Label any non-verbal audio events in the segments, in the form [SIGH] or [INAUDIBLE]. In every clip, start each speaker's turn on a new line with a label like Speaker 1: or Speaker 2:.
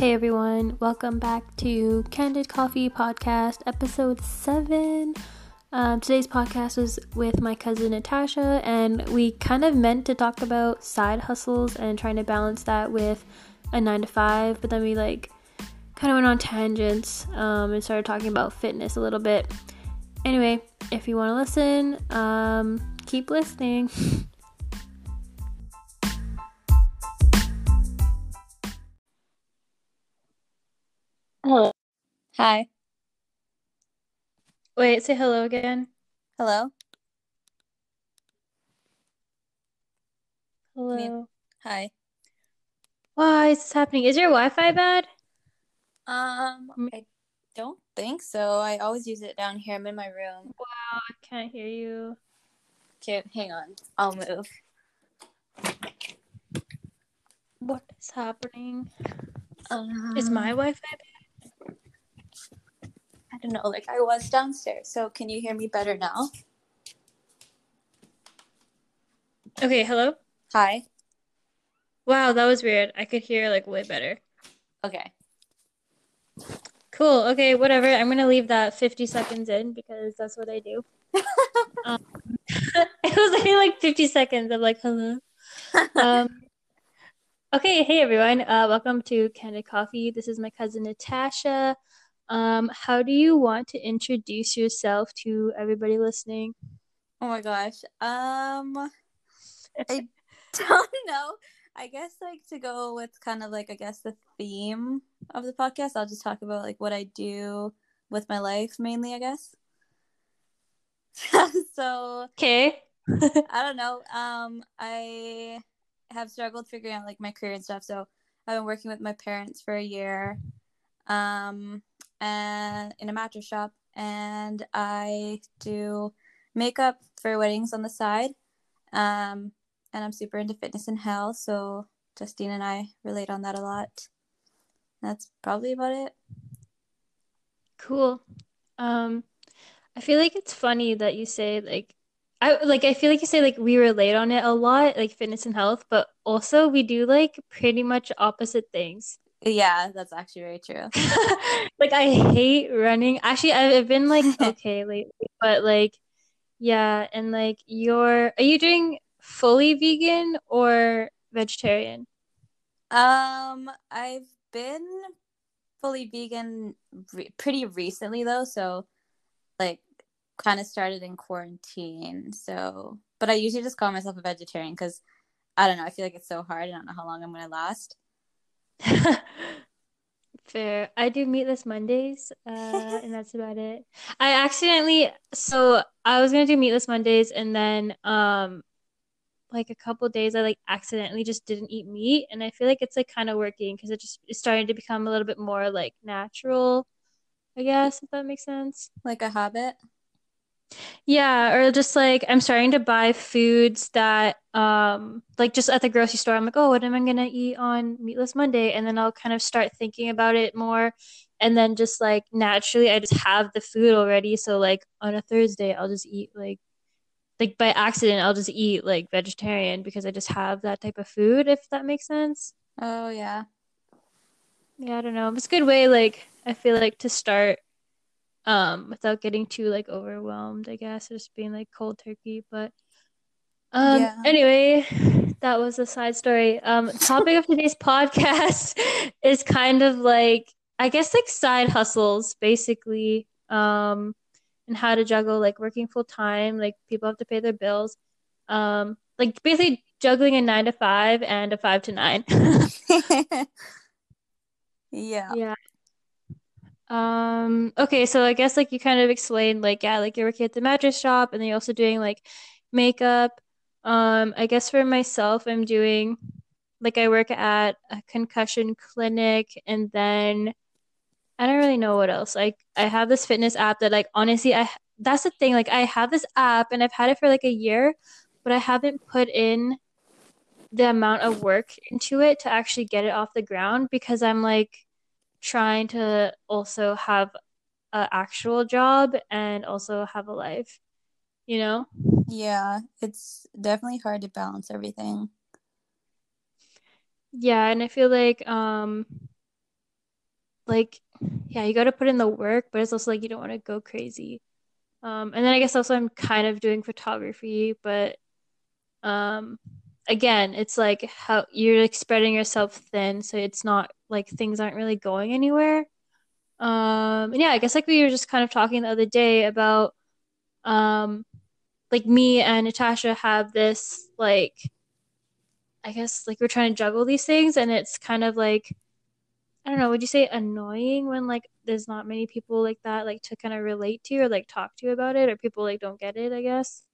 Speaker 1: Hey everyone, welcome back to Candid Coffee Podcast, episode 7. Um, today's podcast was with my cousin Natasha, and we kind of meant to talk about side hustles and trying to balance that with a 9 to 5, but then we like kind of went on tangents um, and started talking about fitness a little bit. Anyway, if you want to listen, um, keep listening. [LAUGHS]
Speaker 2: Hi.
Speaker 1: Wait, say hello again.
Speaker 2: Hello.
Speaker 1: Hello.
Speaker 2: Hi.
Speaker 1: Why is this happening? Is your Wi-Fi bad?
Speaker 2: Um,
Speaker 1: Mm.
Speaker 2: I don't think so. I always use it down here. I'm in my room.
Speaker 1: Wow, I can't hear you.
Speaker 2: Okay, hang on. I'll move.
Speaker 1: What is happening?
Speaker 2: Um,
Speaker 1: Is my Wi-Fi bad?
Speaker 2: I don't know. Like I was downstairs. So can you hear me better now?
Speaker 1: Okay, hello.
Speaker 2: Hi.
Speaker 1: Wow, that was weird. I could hear like way better.
Speaker 2: Okay.
Speaker 1: Cool. Okay, whatever. I'm gonna leave that 50 seconds in because that's what I do. [LAUGHS] um, [LAUGHS] it was only like 50 seconds of like hello. Um, okay, hey everyone. Uh, welcome to Candid Coffee. This is my cousin Natasha. Um, how do you want to introduce yourself to everybody listening?
Speaker 2: Oh my gosh. Um, I [LAUGHS] [LAUGHS] don't know. I guess like to go with kind of like I guess the theme of the podcast. I'll just talk about like what I do with my life mainly. I guess. [LAUGHS] so
Speaker 1: Okay.
Speaker 2: I don't know. Um, I have struggled figuring out like my career and stuff. So I've been working with my parents for a year, um, and in a mattress shop, and I do makeup for weddings on the side. Um, and I'm super into fitness and health. So Justine and I relate on that a lot. That's probably about it.
Speaker 1: Cool. Um, I feel like it's funny that you say like I like I feel like you say like we relate on it a lot, like fitness and health, but also we do like pretty much opposite things.
Speaker 2: Yeah, that's actually very true. [LAUGHS]
Speaker 1: Like I hate running. Actually, I've been like [LAUGHS] okay lately, but like yeah, and like you're are you doing fully vegan or vegetarian?
Speaker 2: Um, I've been fully vegan re- pretty recently though, so like kind of started in quarantine. So, but I usually just call myself a vegetarian because I don't know. I feel like it's so hard. I don't know how long I'm gonna last. [LAUGHS]
Speaker 1: Fair. I do meatless Mondays, uh, and that's about it. I accidentally, so I was gonna do meatless Mondays, and then, um, like a couple days, I like accidentally just didn't eat meat, and I feel like it's like kind of working because it just it's starting to become a little bit more like natural, I guess, if that makes sense.
Speaker 2: Like a habit.
Speaker 1: Yeah, or just like I'm starting to buy foods that um like just at the grocery store I'm like, "Oh, what am I gonna eat on Meatless Monday?" And then I'll kind of start thinking about it more and then just like naturally I just have the food already. So like on a Thursday I'll just eat like like by accident I'll just eat like vegetarian because I just have that type of food, if that makes sense.
Speaker 2: Oh yeah.
Speaker 1: Yeah, I don't know. It's a good way like I feel like to start um without getting too like overwhelmed, I guess, just being like cold turkey. But um
Speaker 2: Yeah.
Speaker 1: anyway, that was a side story. Um [LAUGHS] topic of today's podcast [LAUGHS] is kind of like I guess like side hustles basically. Um and how to juggle like working full time, like people have to pay their bills. Um like basically juggling a nine to five and a five to nine. [LAUGHS]
Speaker 2: yeah.
Speaker 1: Yeah. Um, okay, so I guess like you kind of explained like yeah, like you're working at the mattress shop and then you're also doing like makeup. Um, I guess for myself, I'm doing like I work at a concussion clinic and then I don't really know what else. Like I have this fitness app that like honestly I that's the thing, like I have this app and I've had it for like a year, but I haven't put in the amount of work into it to actually get it off the ground because I'm like trying to also have an actual job and also have a life, you know?
Speaker 2: Yeah. It's definitely hard to balance everything.
Speaker 1: Yeah, and I feel like um like yeah, you got to put in the work, but it's also like you don't want to go crazy. Um, and then I guess also I'm kind of doing photography, but um, again, it's like how you're like spreading yourself thin, so it's not like things aren't really going anywhere. Um, and yeah, I guess like we were just kind of talking the other day about um, like me and Natasha have this like I guess like we're trying to juggle these things and it's kind of like I don't know, would you say annoying when like there's not many people like that like to kind of relate to or like talk to you about it or people like don't get it, I guess?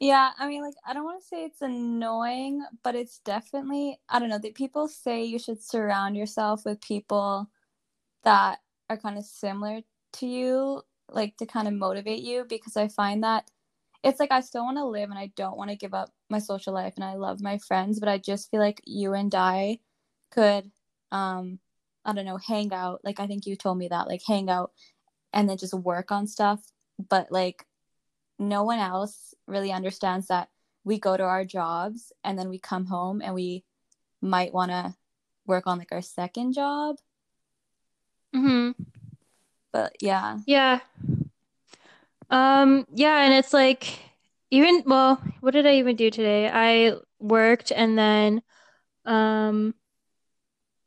Speaker 2: Yeah, I mean like I don't want to say it's annoying, but it's definitely I don't know, that people say you should surround yourself with people that are kind of similar to you, like to kind of motivate you because I find that it's like I still want to live and I don't want to give up my social life and I love my friends, but I just feel like you and I could um I don't know, hang out. Like I think you told me that, like hang out and then just work on stuff, but like no one else really understands that we go to our jobs and then we come home and we might want to work on like our second job.
Speaker 1: Mhm.
Speaker 2: But yeah.
Speaker 1: Yeah. Um yeah, and it's like even well, what did I even do today? I worked and then um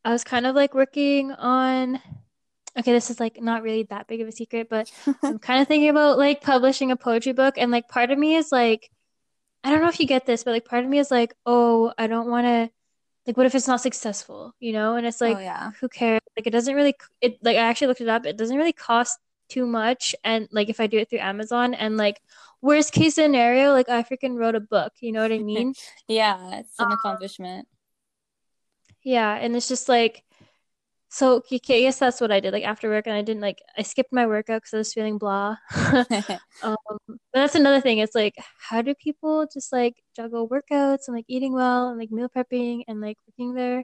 Speaker 1: I was kind of like working on okay, this is like not really that big of a secret, but [LAUGHS] I'm kind of thinking about like publishing a poetry book and like part of me is like I don't know if you get this, but like part of me is like, "Oh, I don't want to like what if it's not successful?" You know? And it's like
Speaker 2: oh yeah.
Speaker 1: who cares? Like it doesn't really it like I actually looked it up. It doesn't really cost too much and like if I do it through Amazon and like worst case scenario, like I freaking wrote a book, you know what I [LAUGHS] mean?
Speaker 2: yeah, it's an
Speaker 1: Um,
Speaker 2: accomplishment.
Speaker 1: yeah, and it's just like so okay, I guess that's what I did like after work and I didn't like I skipped my workout because I was feeling blah. [LAUGHS] [LAUGHS] Um, but that's another thing. It's like how do people just like juggle workouts and like eating well and like meal prepping and like working their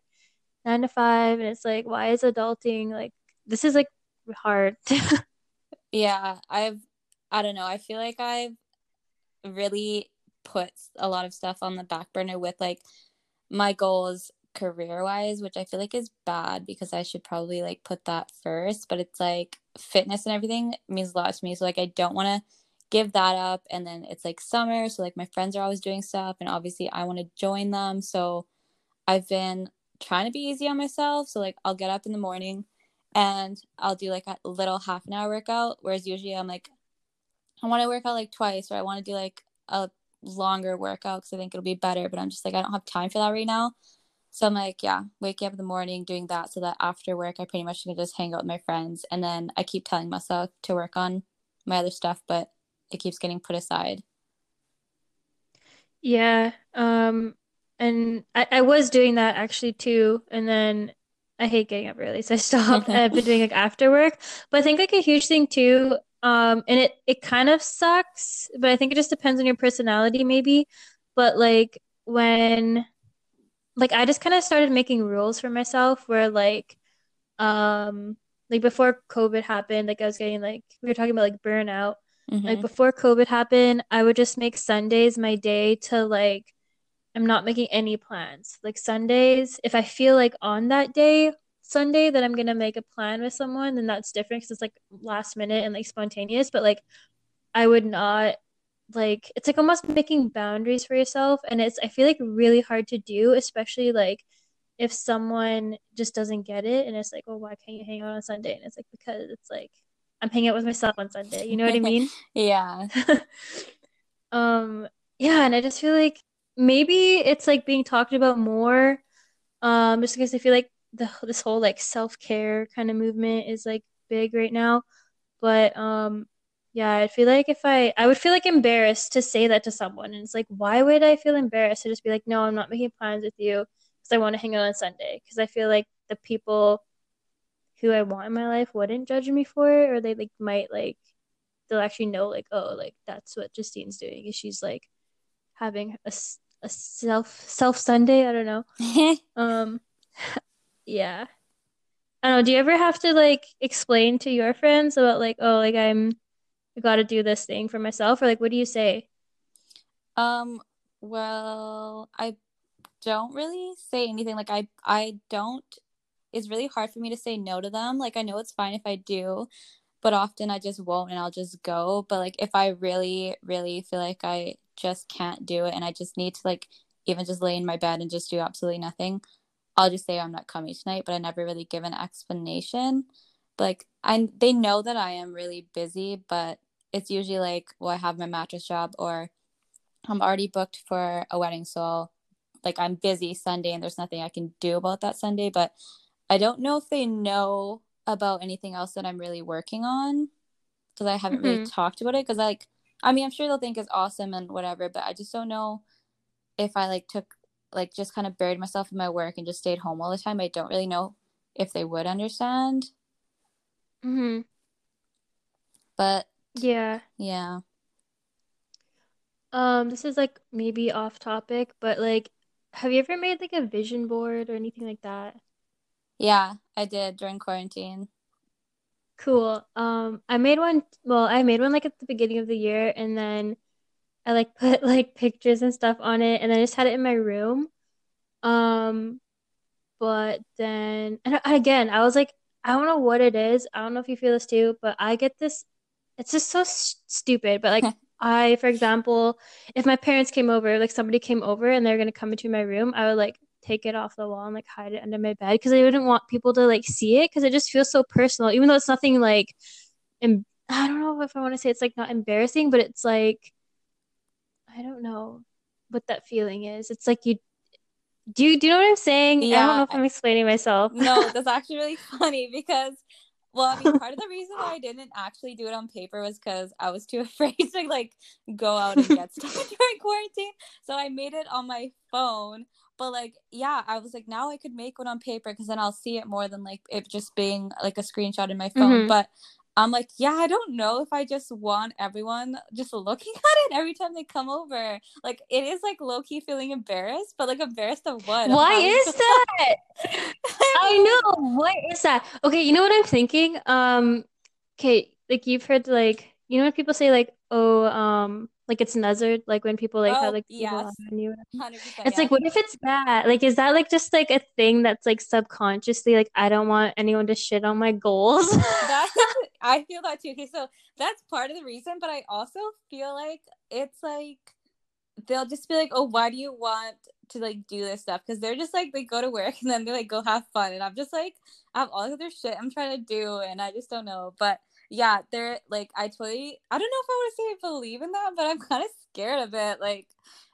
Speaker 1: nine to five and it's like why is adulting like this is like hard. [LAUGHS]
Speaker 2: yeah, I've I don't know. I feel like I've really put a lot of stuff on the back burner with like my goals career wise, which I feel like is bad because I should probably like put that first. But it's like fitness and everything means a lot to me. So like I don't want to give that up. And then it's like summer. So like my friends are always doing stuff. And obviously I want to join them. So I've been trying to be easy on myself. So like I'll get up in the morning and I'll do like a little half an hour workout. Whereas usually I'm like, I want to work out like twice or I want to do like a longer workout because I think it'll be better. But I'm just like, I don't have time for that right now. So I'm like, yeah, waking up in the morning, doing that so that after work, I pretty much can just hang out with my friends. And then I keep telling myself to work on my other stuff, but it keeps getting put aside.
Speaker 1: Yeah. Um, and I, I was doing that actually too. And then I hate getting up early, so I [LAUGHS] stopped. [LAUGHS] I've been doing like after work. But I think like a huge thing too, um, and it it kind of sucks, but I think it just depends on your personality maybe. But like when like I just kind of started making rules for myself where like um like before COVID happened, like I was getting like we were talking about like burnout. Like
Speaker 2: hmm
Speaker 1: before COVID happened, I would just make Sundays my day to like I'm not making any plans. Like Sundays, if I feel like on that day, Sunday, that I'm gonna make a plan with someone, then that's different because it's like last minute and like spontaneous. But like I would not like it's like almost making boundaries for yourself, and it's I feel like really hard to do, especially like if someone just doesn't get it and it's like, oh, why can't you hang out on Sunday? And it's like because it's like I'm hanging out with myself on Sunday. You know what I [LAUGHS] mean?
Speaker 2: yeah. [LAUGHS]
Speaker 1: Um, yeah, and I just feel like maybe it's like being talked about more, um, just because I feel like the this whole like self-care kind of movement is like big right now. But um, yeah, I feel like if I I would feel like embarrassed to say that to someone, and it's like, why would I feel embarrassed to just be like, no, I'm not making plans with you because I want to hang out on Sunday because I feel like the people who I want in my life wouldn't judge me for it, or they like might like they'll actually know like, oh, like that's what Justine's doing, is she's like having a, a self self Sunday. I don't know. [LAUGHS] Um, yeah. I don't know. Do you ever have to like explain to your friends about like, oh, like I'm I got to do this thing for myself, or like, what do you say?
Speaker 2: um, well, I don't really say anything. Like I I don't it's really hard for me to say no to them. Like I know it's fine if I do, but often I just won't and I'll just go. But like if I really, really feel like I just can't do it and I just need to like even just lay in my bed and just do absolutely nothing, I'll just say I'm not coming tonight, but I never really give an explanation. Like I they know that I am really busy, but it's usually like, well, I have my mattress job or I'm already booked for a wedding, so like I'm busy Sunday and there's nothing I can do about that Sunday. But I don't know if they know about anything else that I'm really working on because I haven't mm-hmm. really talked about it. Because like, I mean, I'm sure they'll think it's awesome and whatever, but I just don't know if I like took like just kind of buried myself in my work and just stayed home all the time. I don't really know if they would understand.
Speaker 1: Hmm.
Speaker 2: But
Speaker 1: yeah,
Speaker 2: yeah.
Speaker 1: Um, this is like maybe off topic, but like, have you ever made like a vision board or anything like that?
Speaker 2: Yeah, I did during quarantine.
Speaker 1: Cool. Um, I made one. Well, I made one like at the beginning of the year, and then I like [LAUGHS] put like pictures and stuff on it, and I just had it in my room. Um, but then and again, I was like, I don't know what it is. I don't know if you feel this too, but I get this. It's just so st- stupid. But like, [LAUGHS] I, for example, if my parents came over, like somebody came over and they're gonna come into my room, I would like take it off the wall and like hide it under my bed because I wouldn't want people to like see it because it just feels so personal, even though it's nothing like, em- I don't know if I want to say it's like not embarrassing, but it's like, I don't know what that feeling is. It's like you. Do you do you know what I'm saying? Yeah, I don't know if I'm explaining myself.
Speaker 2: no, [LAUGHS] that's actually really funny because well, I mean, part of the reason why I didn't actually do it on paper was because I was too [LAUGHS] afraid to like go out and get stuff [LAUGHS] during quarantine. So I made it on my phone. But like, yeah, I was like, now I could make one on paper because then I'll see it more than like it just being like a screenshot in my phone. Mm-hmm. But I'm like, yeah, I don't know if I just want everyone just looking [LAUGHS] at it every time they come over. Like, it is like low key feeling embarrassed, but like embarrassed of what?
Speaker 1: Why is [LAUGHS] that? I know. What is that? Okay, you know what I'm thinking? Um, okay, like you've heard like you know when people say like, oh, um, like it's nuzzard, like when people like oh, have like
Speaker 2: yes. you.
Speaker 1: It's like, what if it's that? Like, is that like just like a thing that's like subconsciously like I don't want anyone to shit on my goals? [LAUGHS] [LAUGHS]
Speaker 2: I feel that too. Okay, so that's part of the reason, but I also feel like it's like they'll just be like, oh, why do you want to like do this stuff? Because they're just like they go to work [LAUGHS] and then they like go have fun, and I'm just like I have all this other shit I'm trying to do, and I just don't know, but yeah, they're like I totally I don't know if I want to say I believe in that, but I'm kind of scared of it. Like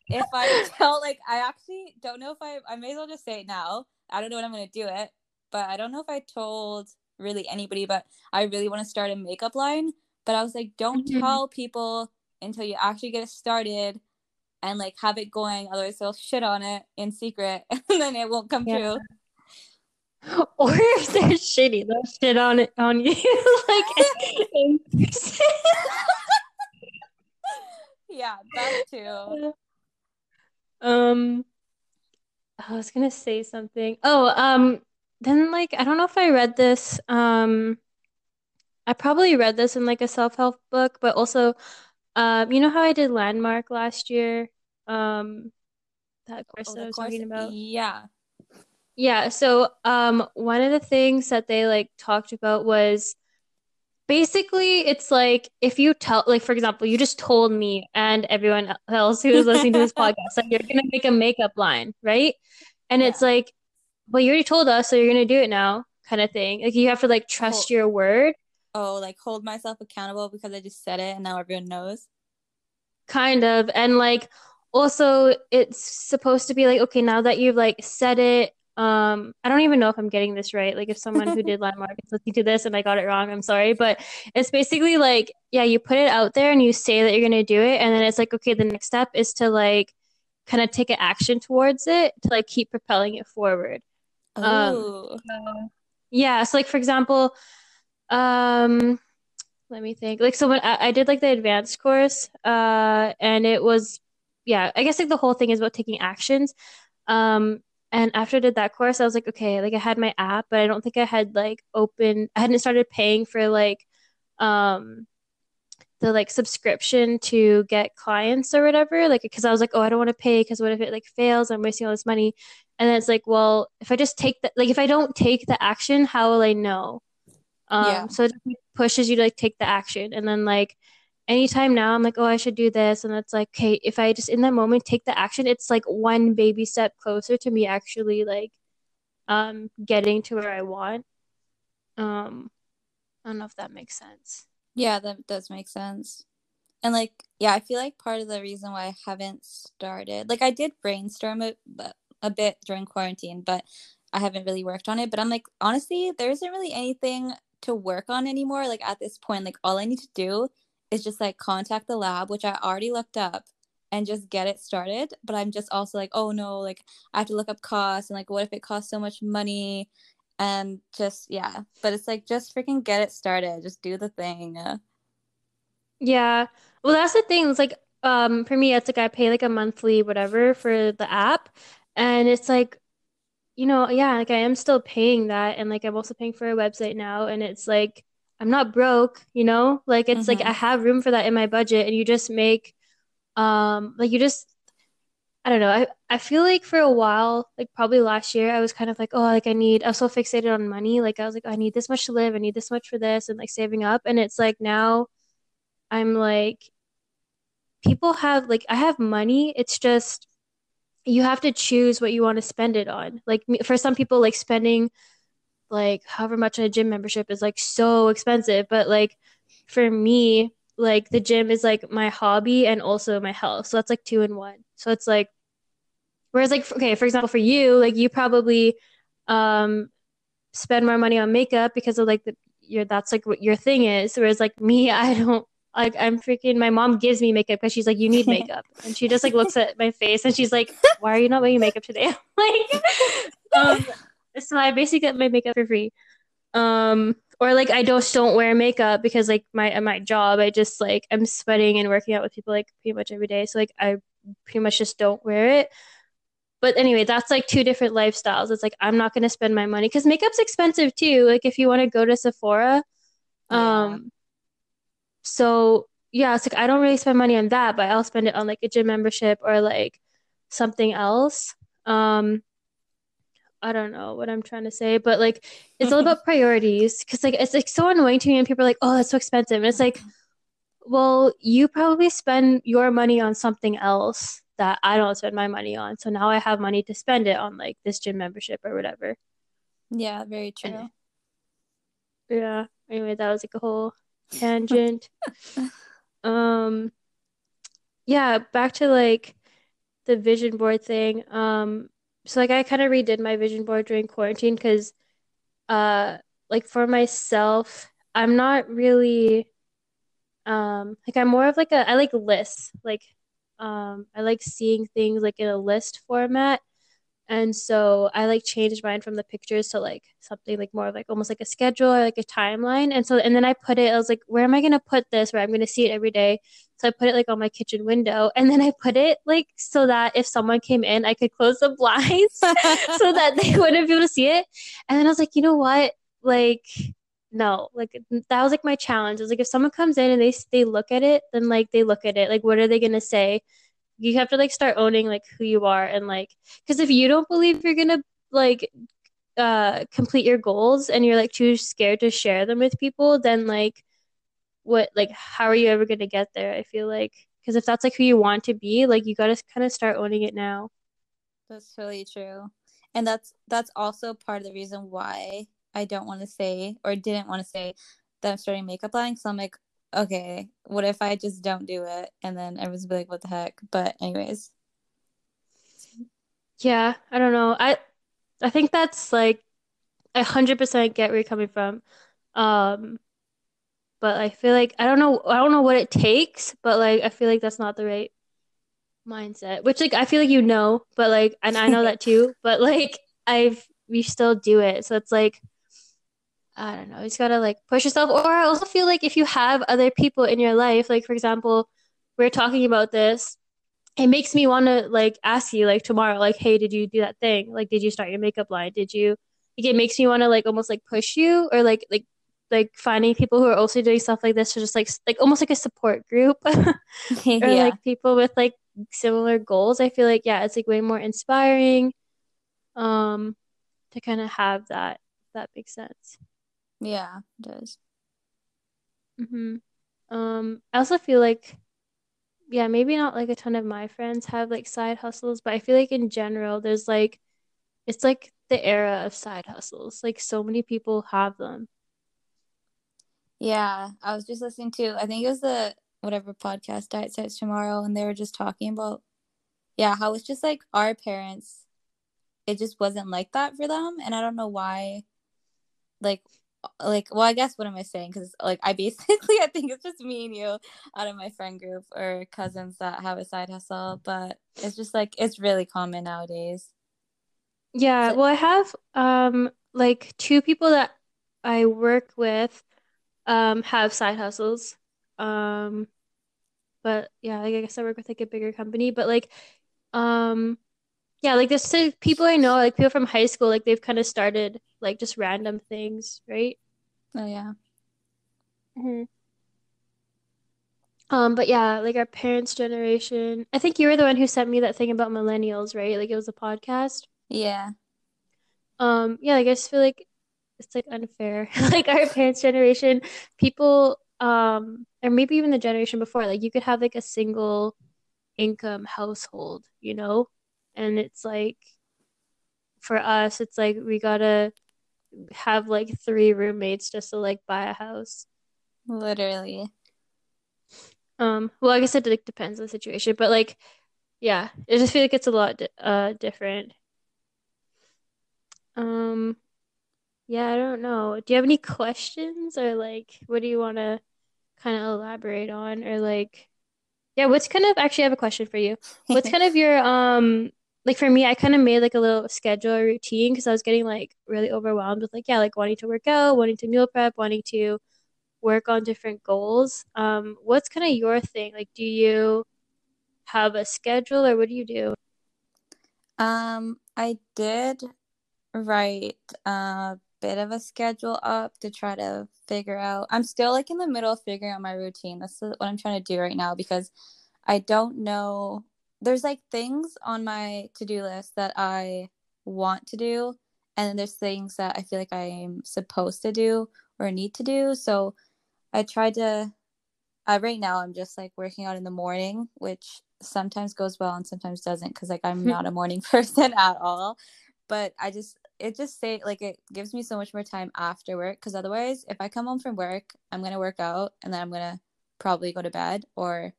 Speaker 2: if I [LAUGHS] tell like I actually don't know if I I may as well just say it now. I don't know when I'm gonna do it, but I don't know if I told really anybody, but I really want to start a makeup line. But I was like, don't mm-hmm. tell people until you actually get it started and like have it going, otherwise they'll shit on it in secret [LAUGHS] and then it won't come yeah. true.
Speaker 1: Or if they're shitty, they'll shit on it on you [LAUGHS] like [LAUGHS]
Speaker 2: Yeah, that too.
Speaker 1: Um I was gonna say something. Oh, um then like I don't know if I read this. Um I probably read this in like a self-help book, but also um you know how I did landmark last year? Um that course oh, I was course? talking about.
Speaker 2: Yeah.
Speaker 1: Yeah, so um one of the things that they like talked about was basically it's like if you tell like for example, you just told me and everyone else who is listening to this [LAUGHS] podcast that you're gonna make a makeup line, right? And yeah. it's like, well, you already told us, so you're gonna do it now, kind of thing. Like you have to like trust hold, your word.
Speaker 2: Oh, like hold myself accountable because I just said it and now everyone knows.
Speaker 1: Kind of. And like also it's supposed to be like, okay, now that you've like said it um i don't even know if i'm getting this right. Like if someone who did [LAUGHS] landmark is listening to this and i got it wrong i'm sorry. But it's basically like yeah you put it out there and you say that you're going to do it. And then it's like okay the next step is to like kind of take an action towards it to like keep propelling it forward.
Speaker 2: Oh.
Speaker 1: um, yeah so like for example um let me think. Like so when I, I did like the advanced course uh and it was yeah i guess like the whole thing is about taking actions. Um and after I did that course, I was like, okay, like I had my app, but I don't think I had like open I hadn't started paying for like um the like subscription to get clients or whatever like because i was like oh i don't want to pay because what if it like fails? I'm wasting all this money. And then it's like well if i just take the like if i don't take the action how will i know? Um yeah. so it pushes you to like take the action. And then like anytime now i'm like oh i should do this and it's like okay if i just in that moment take the action it's like one baby step closer to me actually like um getting to where i want um i don't know if that makes sense
Speaker 2: yeah, that does make sense. And like, yeah, I feel like part of the reason why I haven't started, like, I did brainstorm it a bit during quarantine, but I haven't really worked on it. But I'm like, honestly, there isn't really anything to work on anymore. Like at this point, like all I need to do is just like contact the lab, which I already looked up, and just get it started. But I'm just also like, oh no, like I have to look up costs and like what if it costs so much money? And just yeah but it's like just freaking get it started. Just do the thing.
Speaker 1: Yeah. Well that's the thing. It's like um for me it's like i pay like a monthly whatever for the app and it's like you know yeah like i am still paying that and like i'm also paying for a website now and it's like i'm not broke you know like it's mm-hmm. like i have room for that in my budget and you just make um like you just I don't know. I, I feel like for a while, like probably last year, I was kind of like, oh, like I need, I was so fixated on money. Like I was like, I need this much to live. I need this much for this and like saving up. And it's like now I'm like, people have, like, I have money. It's just, you have to choose what you want to spend it on. Like for some people, like spending like however much a gym membership is like so expensive. But like for me, like the gym is like my hobby and also my health. So that's like two in one. So it's like, whereas like, okay, for example, for you, like you probably um spend more money on makeup because of like the your that's like what your thing is. Whereas like me, [LAUGHS] I don't like I'm freaking my mom gives me makeup because she's like, you need [LAUGHS] makeup. and she just like looks at my face and she's like, Why are you not wearing makeup today? [LAUGHS] like um so I basically get my makeup for free. Um or like I just don't wear makeup because like my my job I just like I'm sweating and working out with people like pretty much every day. So like I pretty much just don't wear it. But anyway, that's like two different lifestyles. It's like I'm not going to spend my money cuz makeup's expensive too. Like if you want to go to Sephora yeah. um so yeah, it's like I don't really spend money on that, but I'll spend it on like a gym membership or like something else. Um I don't know what I'm trying to say, but like it's all [LAUGHS] about priorities because like it's like so annoying to me and people are like, oh, that's so expensive. And it's like, well, you probably spend your money on something else that I don't spend my money on. So now I have money to spend it on like this gym membership or whatever.
Speaker 2: Yeah, very true.
Speaker 1: And, yeah. Anyway, that was like a whole tangent. [LAUGHS] um yeah, back to like the vision board thing. Um so like I kind of redid my vision board during quarantine because uh like for myself, I'm not really um like I'm more of like a I like lists. Like um I like seeing things like in a list format. And so I like changed mine from the pictures to like something like more of like almost like a schedule or like a timeline. And so and then I put it, I was like, where am I gonna put this where I'm gonna see it every day? So I put it like on my kitchen window. And then I put it like so that if someone came in, I could close the blinds [LAUGHS] so that they wouldn't be able to see it. And then I was like, you know what? Like no like that was like my challenge it was like if someone comes in and they they look at it then like they look at it like what are they gonna say you have to like start owning like who you are and like because if you don't believe you're gonna like uh complete your goals and you're like too scared to share them with people then like what like how are you ever gonna get there i feel like because if that's like who you want to be like you gotta kind of start owning it now
Speaker 2: that's totally true and that's that's also part of the reason why I don't want to say or didn't want to say that I'm starting makeup line. So I'm like, okay, what if I just don't do it? And then everyone's be like, what the heck? But anyways.
Speaker 1: Yeah, I don't know. I I think that's like I hundred percent get where you're coming from. Um but I feel like I don't know I don't know what it takes, but like I feel like that's not the right mindset. Which like I feel like you know, but like and I know that too, [LAUGHS] but like I've we still do it. So it's like I don't know, you just gotta like push yourself. Or I also feel like if you have other people in your life, like for example, we're talking about this, it makes me want to like ask you like tomorrow, like, hey, did you do that thing? Like, did you start your makeup line? Did you? Like, it makes me want to like almost like push you or like like like finding people who are also doing stuff like this, or just like like almost like a support group, [LAUGHS] [LAUGHS] or
Speaker 2: yeah.
Speaker 1: like people with like similar goals. I feel like yeah, it's like way more inspiring, um, to kind of have that. That makes sense.
Speaker 2: Yeah, it does.
Speaker 1: hmm Um, I also feel like yeah, maybe not like a ton of my friends have like side hustles, but I feel like in general, there's like it's like the era of side hustles. Like so many people have them.
Speaker 2: Yeah, I was just listening to I think it was the whatever podcast Diet Starts Tomorrow, and they were just talking about yeah how it's just like our parents, it just wasn't like that for them, and I don't know why. Like, like well, I guess what am I saying? Because like I basically [LAUGHS] I think it's just me and you out of my friend group or cousins that have a side hustle, but it's just like it's really common nowadays.
Speaker 1: Yeah, well, I have um like two people that I work with um have side hustles. Um, but yeah, like I guess I work with like a bigger company, but like um yeah, like there's still people I know, like people from high school, like they've kind of started like just random things, right?
Speaker 2: oh yeah,
Speaker 1: hmm Um, but yeah, like our parents' generation. I think you were the one who sent me that thing about millennials, right? Like it was a podcast.
Speaker 2: yeah,
Speaker 1: Um, yeah, like I just feel like it's like unfair. [LAUGHS] Like our parents' generation, people, um, or maybe even the generation before, like you could have like a single income household, you know? And it's like for us, it's like we gotta have like three roommates just to like buy a house.
Speaker 2: literally.
Speaker 1: Um, well, I guess it like depends on the situation, but like, yeah, I just feel like it's a lot uh different. Um, yeah, I don't know. Do you have any questions or like what do you want to kind of elaborate on or like yeah, what's kind of actually I have a question for you. What's kind of [LAUGHS] your um like for me, I kind of made like a little schedule or routine because I was getting like really overwhelmed with like yeah, like wanting to work out, wanting to meal prep, wanting to work on different goals. Um, what's kind of your thing? Like, do you have a schedule or what do you do?
Speaker 2: Um, I did write a bit of a schedule up to try to figure out. I'm still like in the middle of figuring out my routine. That's the- what I'm trying to do right now because I don't know. There's like things on my to-do list that I want to do, and then there's things that I feel like I'm supposed to do or need to do. So I tried to uh, right now I'm just like working out in the morning, which sometimes goes well and sometimes doesn't because like I'm [LAUGHS] not a morning [LAUGHS] person at all. But I just it just say like it gives me so much more time after work because otherwise if I come home from work, I'm gonna work out and then I'm gonna probably go to bed or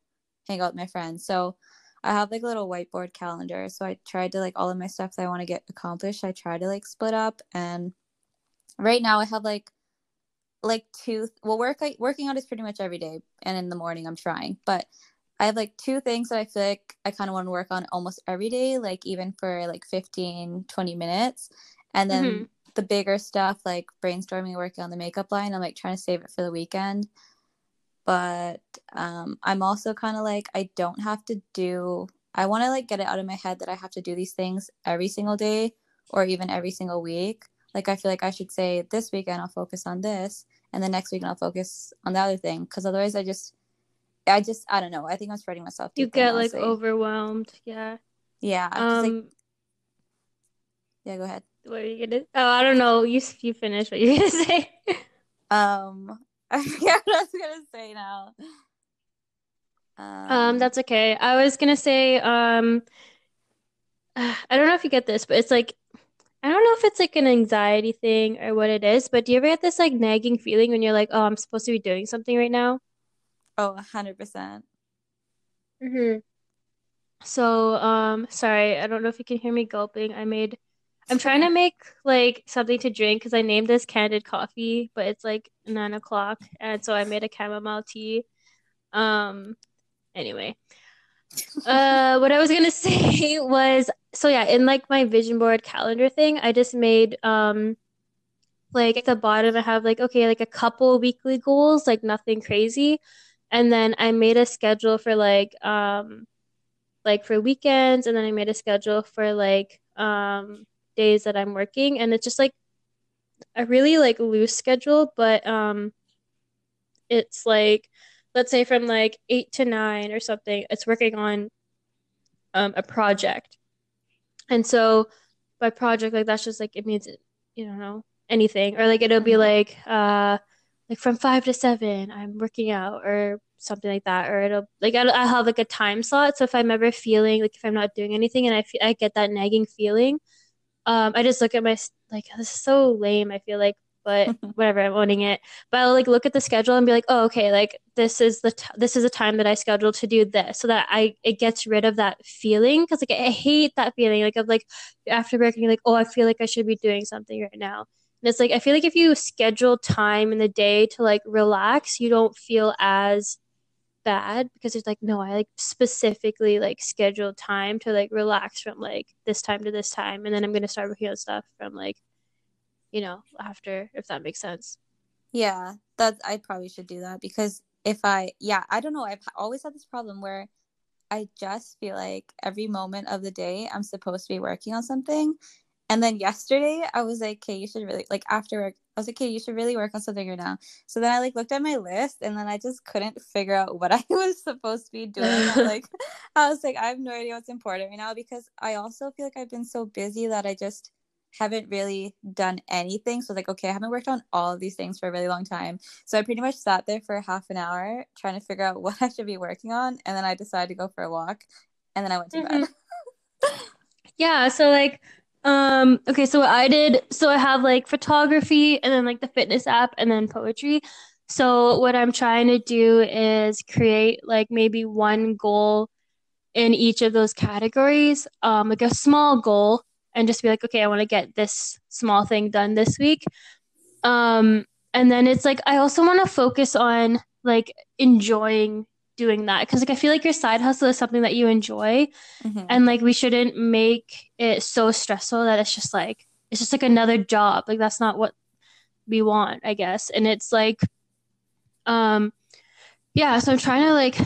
Speaker 2: hang out with my friends. So I have like a little whiteboard calendar. So I tried to like all of my stuff that I want to get accomplished. I try to like split up and right now I have like like two well work like working out is pretty much every day and in the morning i'm trying but i have like two things that i feel like i kind of want to work on almost every day like even for like 15 20 minutes and then the bigger stuff like brainstorming working on the makeup line i'm like trying to save it for the weekend. But um i'm also kind of like i don't have to do i want to like get it out of my head that i have to do these things every single day or even every single week. Like i feel like i should say this weekend i'll focus on this and the next weekend i'll focus on the other thing. Because otherwise i just i just i don't know. I think i'm spreading myself
Speaker 1: You get like overwhelmed. Yeah.
Speaker 2: yeah because like
Speaker 1: Um,
Speaker 2: yeah go ahead
Speaker 1: what are you gonna? Oh, I don't know. You you finish what you're gonna [LAUGHS] say.
Speaker 2: um [LAUGHS] i forget what i was gonna say now
Speaker 1: Um,
Speaker 2: um
Speaker 1: that's okay. I was gonna say, um, [SIGHS] I don't know if you get this, but it's like I don't know if it's like an anxiety thing or what it is, but do you ever get this like nagging feeling when you're like, oh, I'm supposed to be doing something right now?
Speaker 2: oh 100%
Speaker 1: hmm So, um, sorry, I don't know if you can hear me gulping. I made, I'm trying to make like something to drink because I named this candid coffee, but it's like nine o'clock, and so I made a chamomile tea. Um, anyway, uh, what I was gonna [LAUGHS] say was, so yeah, in like my vision board calendar thing, I just made um like at the bottom I have like okay, like a couple weekly goals, like nothing crazy, and then I made a schedule for like um like for weekends and then I made a schedule for like um days that I'm working and it's just like a really like loose schedule, but um it's like let's say from like 8 to 9 or something, it's working on um a project. And so by project like that's just like it means you don't know anything or like it'll be
Speaker 2: Mhm.
Speaker 1: like uh like from 5 to 7 I'm working out or something like that or it'll like I'll, I'll have like a time slot so if I'm ever feeling like if I'm not doing anything and I feel I get that nagging feeling um I just look at my like this is so lame I feel like but [LAUGHS] whatever I'm owning it. But I'll like look at the schedule and be like oh okay like this is the t- this is a time that I scheduled to do this so that I it gets rid of that feeling because like I hate that feeling like of like after work and you're like oh I feel like I should be doing something right now. And it's like I feel like if you schedule time in the day to like relax you don't feel as bad because it's like no I like specifically like scheduled time to like relax from like this time to this time and then I'm gonna start working on stuff from like you know after if that makes sense
Speaker 2: Yeah, that I probably should do that because if I, yeah, I don't know. I've always had this problem where I just feel like every moment of the day I'm supposed to be working on something. And then yesterday I was like, okay, you should really like after work, I was like, okay, you should really work on something right now. So then I like looked at my list and then I just couldn't figure out what [LAUGHS] I was supposed to be doing. I, [LAUGHS] like I was like, I have no idea what's important right now because I also feel like I've been so busy that I just haven't really done anything. So like, okay, I haven't worked on all of these things for a really long time. So I pretty much sat there for half an hour trying to figure out [LAUGHS] what I should be working on, and then I decided to go for a walk, and then I went to
Speaker 1: Mhm.
Speaker 2: bed.
Speaker 1: Yeah, so like um okay, so what I did so I have like photography and then like the fitness app and then poetry. So what I'm trying to do is create like maybe one goal in each of those categories, um like a small goal and just be like, okay, I want to get this small thing done this week. Um and then it's like I also want to focus on like enjoying doing that. Because like I feel like your side hustle is something that you enjoy
Speaker 2: Mhm.
Speaker 1: and like we shouldn't make it so stressful that it's just like it's just like another job. Like that's not what we want i guess. And it's like um yeah so i'm trying to like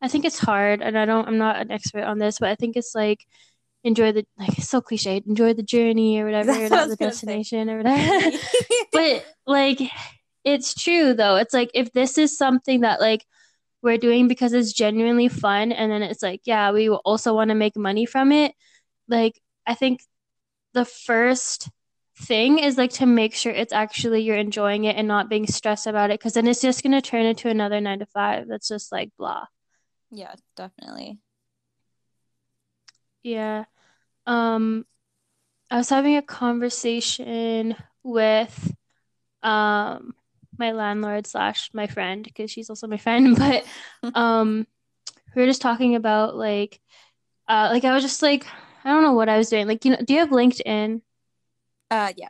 Speaker 1: i think it's hard and i don't i'm not an expert on this but i think it's like enjoy the like it's so cliche enjoy the journey or [LAUGHS] whatever
Speaker 2: That's
Speaker 1: not the
Speaker 2: gonna say.
Speaker 1: destination or whatever. [LAUGHS] But like it's true though. It's like if this is something that like we're doing because it's genuinely fun and then it's like yeah we also want to make money from it. Like i think the first thing is like to make sure it's actually you're enjoying it and not being stressed about it because then it's just going to turn into another 9 to 5 that's just like blah.
Speaker 2: Yeah, definitely.
Speaker 1: yeah. Um i was having a conversation with um my landlord slash my friend because she's also my friend [LAUGHS] but [LAUGHS] um we were just talking about like uh like I was just like I don't know what I was doing. Like you know do you have LinkedIn?
Speaker 2: Uh, yeah.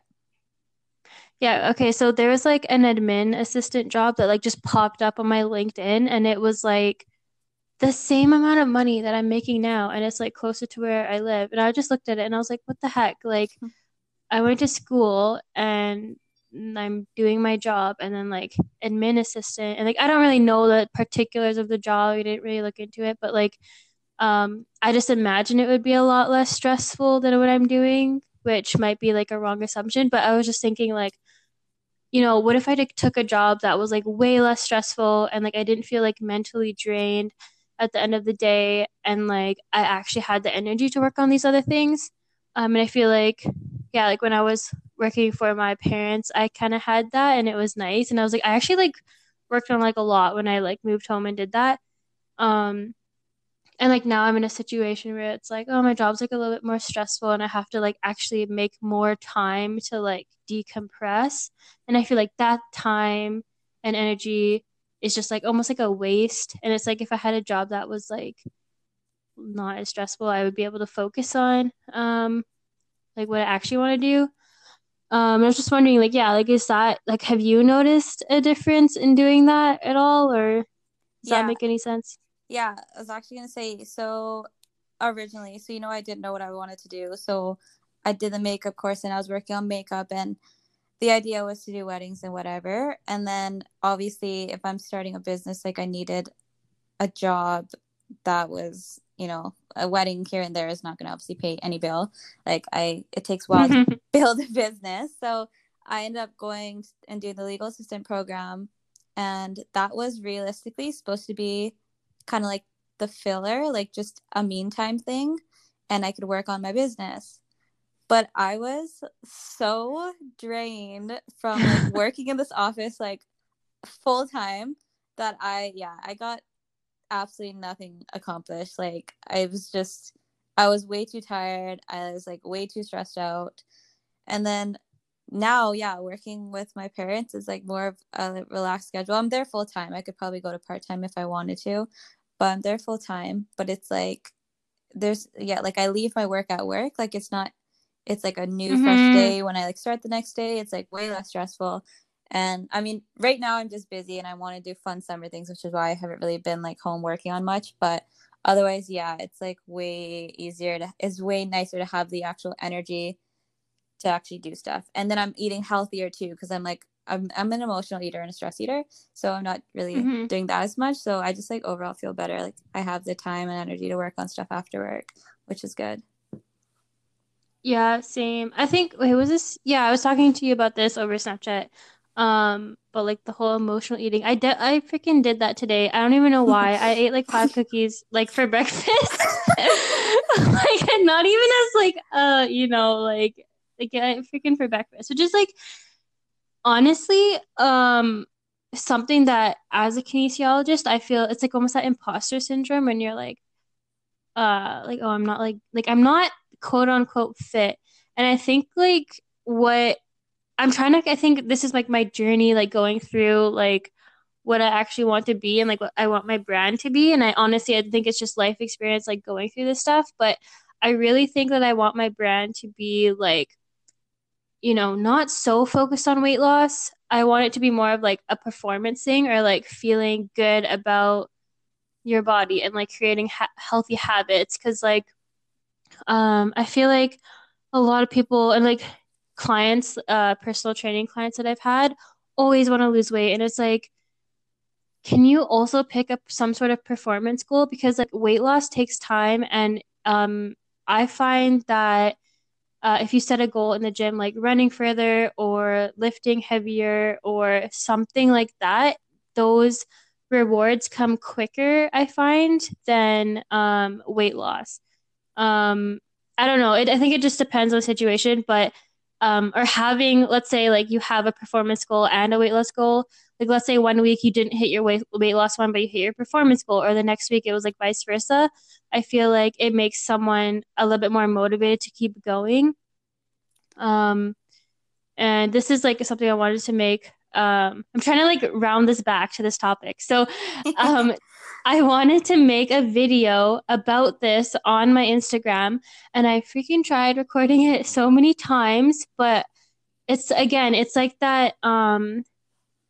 Speaker 1: yeah okay so there was like an admin assistant job that like just popped up on my LinkedIn and it was like the same amount of money that I'm making now and it's like closer to where I live and I just looked at it and I was like what the heck? Like I went to school and I'm doing my job and then like admin assistant and like I don't really know the particulars of the job. We didn't really look into it, but like um I just imagine it would be a lot less stressful than what I'm doing, which might be like a wrong assumption, but I was just thinking like you know, what if I took a job that was like way less stressful and like I didn't feel like mentally drained at the end of the day and like I actually had the energy to work on these other things. Um, and I feel like, yeah, like when I was working for my parents, I kind of had that and it was nice. And I was like, I actually like worked on like a lot when I like moved home and did that. Um, and like now I'm in a situation where it's like, oh, my job's like a little bit more stressful and I have to like actually make more time to like decompress. And I feel like that time and energy is just like almost like a waste. And it's like if I had a job that was like not as stressful, I would be able to focus on um like what I actually want to do. Um, I was just wondering, like, yeah, like, is that like, have you noticed a difference in doing that at all, or does
Speaker 2: Yeah.
Speaker 1: that make any sense?
Speaker 2: Yeah, I was actually gonna say so originally, so you know I didn't know what I wanted to do. So I did the makeup course and I was working on makeup and the idea was to do weddings and whatever. And then obviously if I'm starting a business, like I needed a job that was, you know, a wedding here and there is not gonna obviously pay any bill. Like I it takes a while to [LAUGHS] build a business. So I ended up going and doing the legal assistant program, and that was realistically supposed to be kind of like the filler, like just a meantime thing, and I could work on my business. But I was so drained from like [LAUGHS] working in this office like full time that I yeah, I got absolutely nothing accomplished. Like I was just I was way too tired. I was like way too stressed out. And then now, yeah, working with my parents is like more of a relaxed schedule. I'm there full time. I could probably go to part time if I wanted to, but I'm there full time. But it's like there's yeah, like I leave my work at work. Like it's not it's like a new mm-hmm. fresh day when I like start the next day. It's like way less stressful. And I mean, right now I'm just busy and I want to do fun summer things, which is why I haven't really been like home working on much. But otherwise, yeah, it's like way easier to, it's way nicer to have the actual energy to actually do stuff. And then I'm eating healthier too, because I'm like, I'm, I'm an emotional eater and a stress eater. So I'm not really mm-hmm. doing that as much. So I just like overall feel better. Like I have the time and energy to work on stuff after work, which is good.
Speaker 1: Yeah, same. I think wait, was this yeah, I was talking to you about this over Snapchat. Um, but like the whole emotional eating, I did, I freaking did that today. I don't even know why. I [LAUGHS] ate like five cookies like for [LAUGHS] breakfast. [LAUGHS] like not even as like uh, you know, like like freaking for breakfast, which is like honestly, um, something that as a kinesiologist, I feel it's like almost that imposter syndrome when you're like, uh, like oh, I'm not like like I'm not quote unquote fit, and I think like what I'm trying to I think this is like my journey like going through like what I actually want to be and like what I want my brand to be. And I honestly I think it's just life experience like going through this stuff. But I really think that I want my brand to be like you know not so focused on weight loss. I want it to be more of like a performance thing or like feeling good about your body and like creating ha- healthy habits. Cuz like um I feel like a lot of people and like clients, uh, personal training clients that I've had always want to lose weight. And it's like, can you also pick up some sort of performance goal? Because like weight loss takes time. And um, I find that uh, if you set a goal in the gym, like running further or lifting heavier or something like that, those rewards come quicker, I find, than um, weight loss. Um, I don't know. It, I think it just depends on the situation, but um, or having let's say like you have a performance goal and a weight loss goal. Like let's say one week you didn't hit your weight, weight loss one but you hit your performance goal or the next week it was like vice versa i feel like it makes someone a little bit more motivated to keep going. Um and this is like something i wanted to make um i'm trying to like round this back to this topic. So [LAUGHS] um I wanted to make a video about this on my Instagram and I freaking tried recording it so many times, but it's again, it's like that um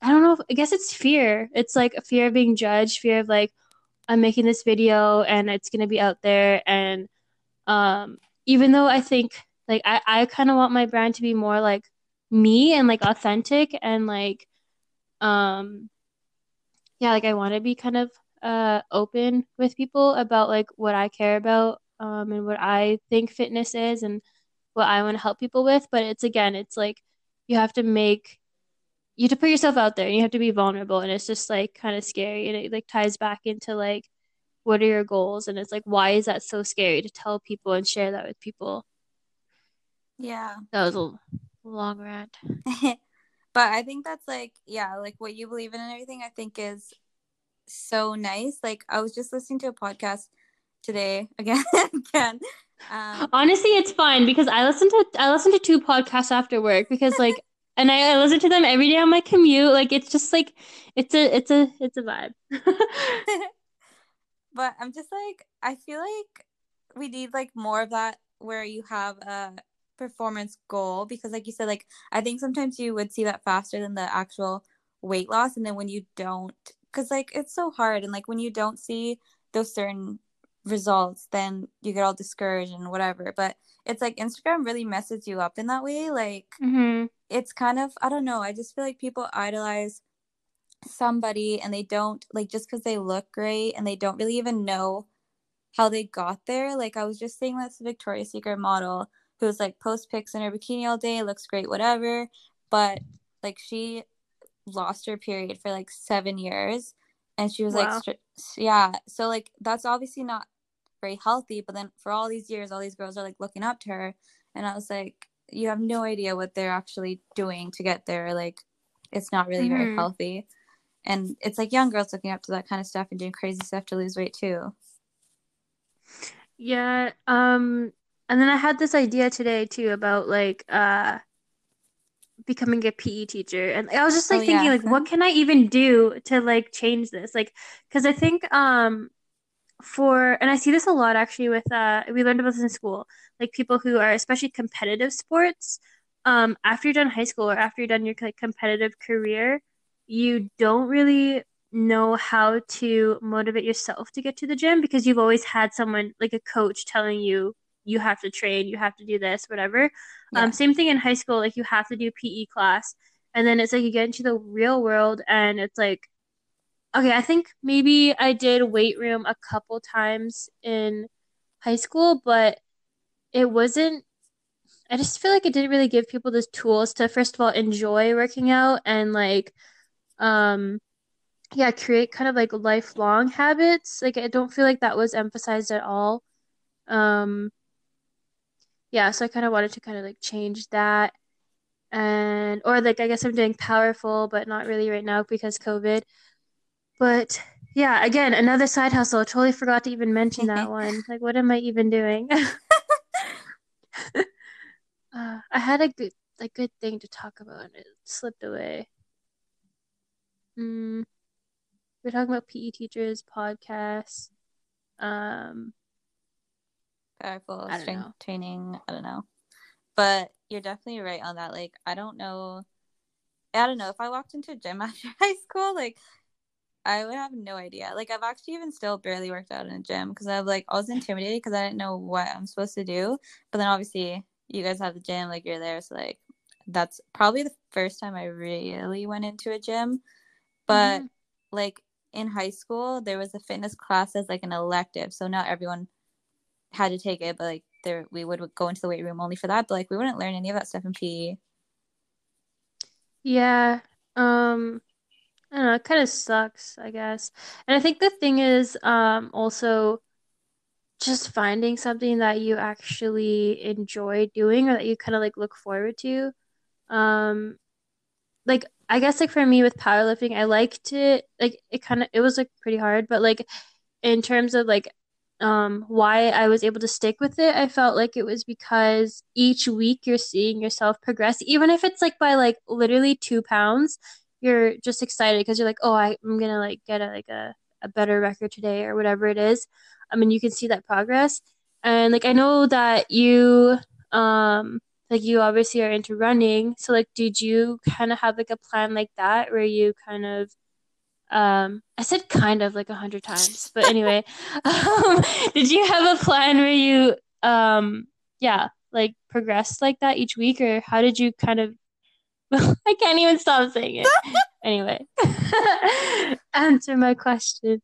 Speaker 1: I don't know, I guess it's fear. It's like a fear of being judged, fear of like I'm making this video and it's to be out there and um even though I think like I I kind of want my brand to be more like me and like authentic and like um yeah, like I want to be kind of uh open with people about like what I care about um and what I think fitness is and what I want to help people with but it's again it's like you have to make you have to put yourself out there and you have to be vulnerable and it's just like kind of scary and it like ties back into like what are your goals and it's like why is that so scary to tell people and share that with people?
Speaker 2: Yeah.
Speaker 1: That was a long rant. [LAUGHS]
Speaker 2: But i think that's like yeah like what you believe in and everything i think is so nice. Like I was just listening to a podcast today [LAUGHS] again. again.
Speaker 1: Um, Honestly, it's fine because I listen to I listen to two podcasts after work because like [LAUGHS] and I, I listen to them every day on my commute. Like it's just like it's a it's a it's a vibe. [LAUGHS]
Speaker 2: but I'm just like I feel like we need like more of that where you have a performance goal because like you said like I think sometimes you would see that faster than the actual weight loss and then when you don't because like it's so hard and like when you don't see those certain results then you get all discouraged and whatever but it's like instagram really messes you up in that way like
Speaker 1: mm-hmm.
Speaker 2: it's kind of i don't know i just feel like people idolize somebody and they don't like just because they look great and they don't really even know how they got there like i was just saying this victoria's secret model who's like post pics in her bikini all day looks great whatever but like she lost her period for like seven years and she was
Speaker 1: Wow.
Speaker 2: like stri- yeah so like that's obviously not very healthy but then for all these years all these girls are like looking up to her and i was like you have no idea what they're actually doing to get there like it's not really very
Speaker 1: Mhm.
Speaker 2: healthy and it's like young girls looking up to that kind of stuff and doing crazy stuff to lose weight too
Speaker 1: Yeah, um, and then I had this idea today too about like uh becoming a PE teacher. And I was just like
Speaker 2: Oh,
Speaker 1: thinking
Speaker 2: yeah.
Speaker 1: like what can I even do to like change this? Like because I think um for and I see this a lot actually with uh we learned about this in school, like people who are especially competitive sports, um after you're done high school or after you're done your like competitive career, you don't really know how to motivate yourself to get to the gym because you've always had someone like a coach telling you you have to train, you have to do this, whatever.
Speaker 2: Yeah.
Speaker 1: Um, same thing in high school, like you have to do PE class, and then it's like you get into the real world, and it's like, okay, I think maybe I did weight room a couple times in high school, but it wasn't. I just feel like it didn't really give people the tools to first of all enjoy working out and like, um, yeah, create kind of like lifelong habits. Like I don't feel like that was emphasized at all. Um, yeah, so I kind of wanted to kind of like change that. And or like I guess I'm doing powerful, but not really right now because COVID. But yeah, again, another side hustle. I totally forgot to even mention that [LAUGHS] one. Like what am I even doing? [LAUGHS] uh, I had a good a good thing to talk about and it slipped away. Mm, we're talking about PE teachers, podcasts. Um,
Speaker 2: powerful
Speaker 1: I don't
Speaker 2: strength
Speaker 1: know.
Speaker 2: training. I don't know. But you're definitely right on that. Like, I don't know. I don't know. If I walked into a gym [LAUGHS] after high school, like, I would have no idea. Like, I've actually even still barely worked out in a gym because I've, like, I was intimidated because I didn't know what I'm supposed to do. But then obviously, you guys have the gym, like, you're there. So, like, that's probably the first time I really went into a gym. But,
Speaker 1: Mhm.
Speaker 2: like, in high school, there was a fitness class as, like, an elective. So, not everyone had to take it, but like there we would go into the weight room only for that. But like we wouldn't learn any of that stuff in. PE.
Speaker 1: Yeah. Um, I don't know, it kind of sucks, I guess. And I think the thing is, um, also just finding something that you actually enjoy doing or that you kind of like look forward to. Um, like I guess like for me with powerlifting, I liked it. Like it kind of it was like pretty hard, but like in terms of like um why I was able to stick with it, I felt like it was because each week you're seeing yourself progress, even if it's like by like literally two pounds, you're just excited because you're like, oh, I, I'm gonna like get a like a, a better record today or whatever it is. I mean, you can see that progress. And like I know that you um like you obviously are into running. So like did you kind of have like a plan like that where you kind of um I said kind of like a hundred times, but anyway, [LAUGHS] um, did you have a plan where you um yeah, like progressed like that each week or how did you kind of [LAUGHS] I can't even stop saying it. [LAUGHS] Anyway, answer my question.